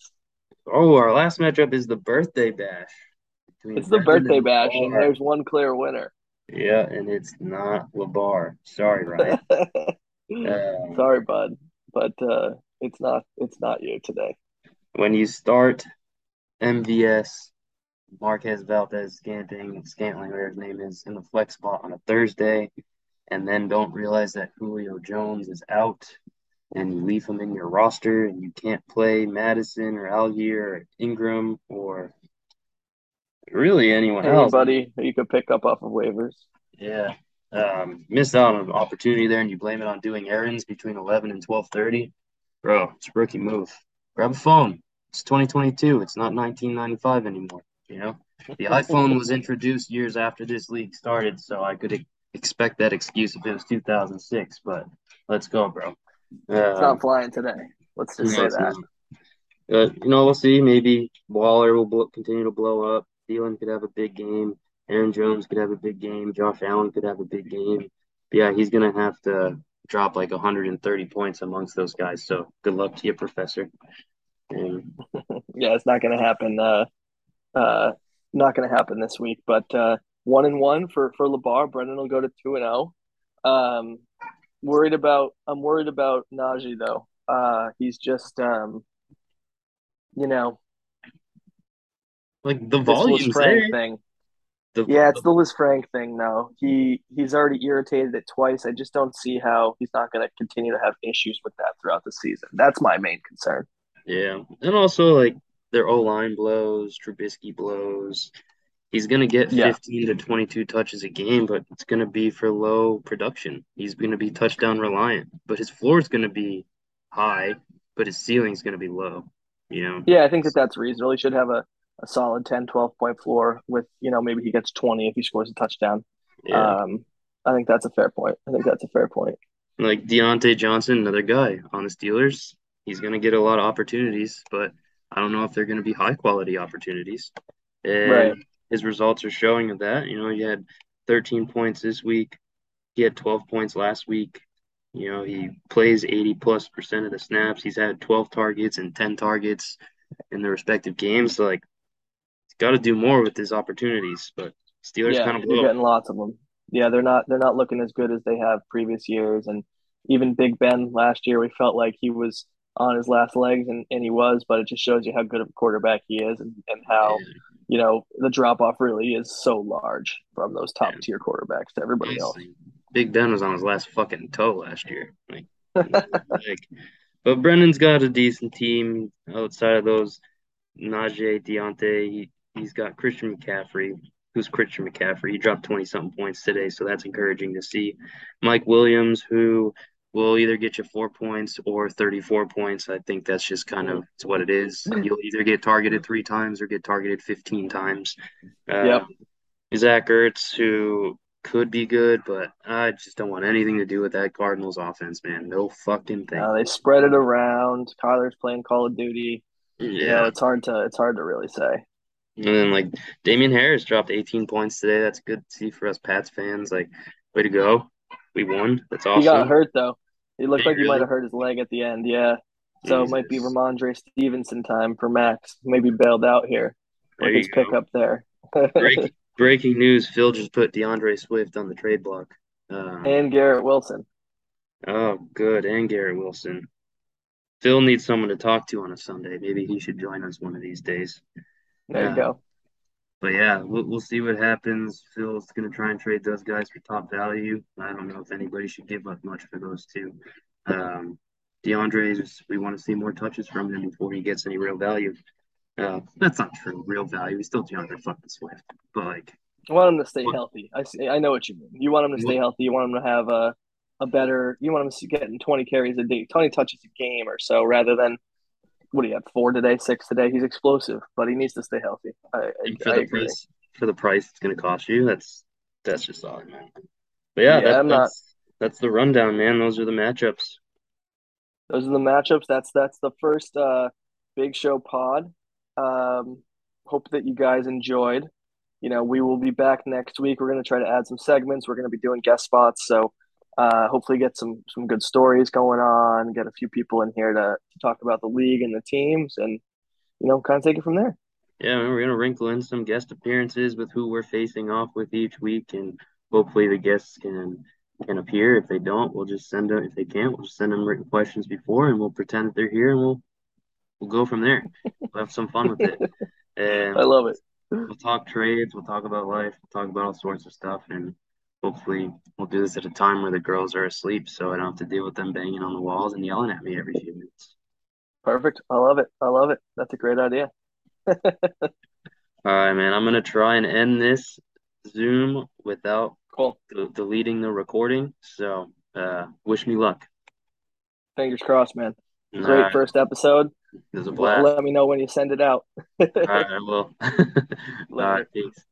Oh, our last matchup is the birthday bash. it's the birthday and bash, and there's one clear winner. Yeah, and it's not Labar. Sorry, Ryan. Um, Sorry, bud, but uh, it's not it's not you today. when you start MVS, Marquez Valdes Scantling, Scantling, whatever his name is, in the flex spot on a Thursday, and then don't realize that Julio Jones is out, and you leave him in your roster, and you can't play Mattison or Allgeier or Ingram or really anyone else. Anybody who you could pick up off of waivers. Yeah. Um, missed out on an opportunity there, and you blame it on doing errands between eleven and twelve thirty. Bro, it's a rookie move. Grab a phone. It's 2022. It's not 1995 anymore. You know, the iPhone was introduced years after this league started, so I could expect that excuse if it was 2006. But let's go, bro. It's Um, not flying today. Let's just say that. Uh, you know, we'll see. Maybe Waller will continue to blow up. Thielen could have a big game. Aaron Jones could have a big game. Josh Allen could have a big game. But yeah, he's gonna have to drop like 130 points amongst those guys. So good luck to you, Professor. And Yeah, it's not going to happen. Uh, uh, not going to happen this week. But uh, one and one for for Labar. Brendan will go to two and zero. Um, worried about. I'm worried about Najee though. Uh, he's just um, you know, like the there. Thing. The, Yeah, it's the Lisfranc thing now. He he's already irritated it twice. I just don't see how he's not going to continue to have issues with that throughout the season. That's my main concern. yeah, and also like their O line blows, Trubisky blows. He's gonna get Yeah. 15 to 22 touches a game, but it's gonna be for low production. He's gonna be touchdown reliant, but his floor is gonna be high, but his ceiling is gonna be low. You know, Yeah, I think that that's reasonable. He should have a, a solid 10, 12 point floor with, you know, maybe he gets 20 if he scores a touchdown. yeah. Um, I think that's a fair point. I think that's a fair point. Like Diontae Johnson, another guy on the Steelers. He's gonna get a lot of opportunities, but I don't know if they're gonna be high quality opportunities. And Right. His results are showing of that. You know, he had 13 points this week. He had 12 points last week. You know, he plays 80 plus percent of the snaps. He's had 12 targets and 10 targets in the respective games. So like he's got to do more with his opportunities, but Steelers yeah, kind of blow. getting lots of them. Yeah, they're not they're not looking as good as they have previous years. And even Big Ben last year, we felt like he was on his last legs, and, and he was. But it just shows you how good of a quarterback he is, and, and how you know the drop off really is so large from those top tier quarterbacks to everybody else. Big Ben was on his last fucking toe last year. Like, like, but Brendan's got a decent team outside of those. Najee, Diontae, he, he's got Christian McCaffrey. Who's Christian McCaffrey? He dropped 20 something points today, so that's encouraging to see. Mike Williams, who will either get you four points or 34 points. I think that's just kind of it's what it is. You'll either get targeted three times or get targeted 15 times. Uh, Yep. Zach Ertz, who could be good, but I just don't want anything to do with that Cardinals offense, man. No fucking thing. Uh, they spread it around. Kyler's playing Call of Duty. You know, yeah. it's hard to it's hard to really say. And then like Damien Harris dropped 18 points today. That's good to see for us Pats fans. Like, way to go. We won. That's awesome. He got hurt though. It looked he like he might have hurt his leg at the end. Yeah. So it might be. Rhamondre Stevenson time for Max. Maybe bailed out here There with his go. pickup there. Breaking, breaking news Phil just put DeAndre Swift on the trade block. Um, and Garrett Wilson. oh, good. And Garrett Wilson. Phil needs someone to talk to on a Sunday. Maybe he should join us one of these days. There Yeah. you go. But yeah, we'll, we'll see what happens. Phil's going to try and trade those guys for top value. I don't know if anybody should give up much for those two. Um, DeAndre's, we want to see more touches from him before he gets any real value. Uh, that's not true. Real value. He's still DeAndre fucking Swift, but like, I want him to stay healthy. I see, I know what you mean. You want him to stay healthy. You want him to have a a better. You want him to getting twenty carries a day, twenty touches a game or so, rather than what do you have four today, six today? He's explosive, but he needs to stay healthy. I, for I the agree. price for the price it's going to cost you, that's that's just solid, man. But yeah, Yeah, that, I'm not- that's that's the rundown, man. Those are the matchups. Those are the matchups. That's that's the first uh, big show pod. Um, hope that you guys enjoyed. You know, we will be back next week. We're going to try to add some segments. We're going to be doing guest spots, so uh, hopefully get some some good stories going on. Get a few people in here to, to talk about the league and the teams, and you know, kind of take it from there. Yeah, we're gonna wrinkle in some guest appearances with who we're facing off with each week, and hopefully the guests can can appear. If they don't, we'll just send them. If they can't, we'll just send them written questions before, and we'll pretend that they're here, and we'll we'll go from there. We'll have some fun with it, and I love it. we'll talk trades. We'll talk about life. We'll talk about all sorts of stuff, and hopefully we'll do this at a time where the girls are asleep, so I don't have to deal with them banging on the walls and yelling at me every few minutes. Perfect. I love it. I love it. That's a great idea. All right, man. I'm gonna try and end this Zoom without Cool. de- deleting the recording. So, uh, wish me luck. Fingers crossed, man. Great right, first episode. It was a blast. let me know when you send it out. All right, I will. All right, peace.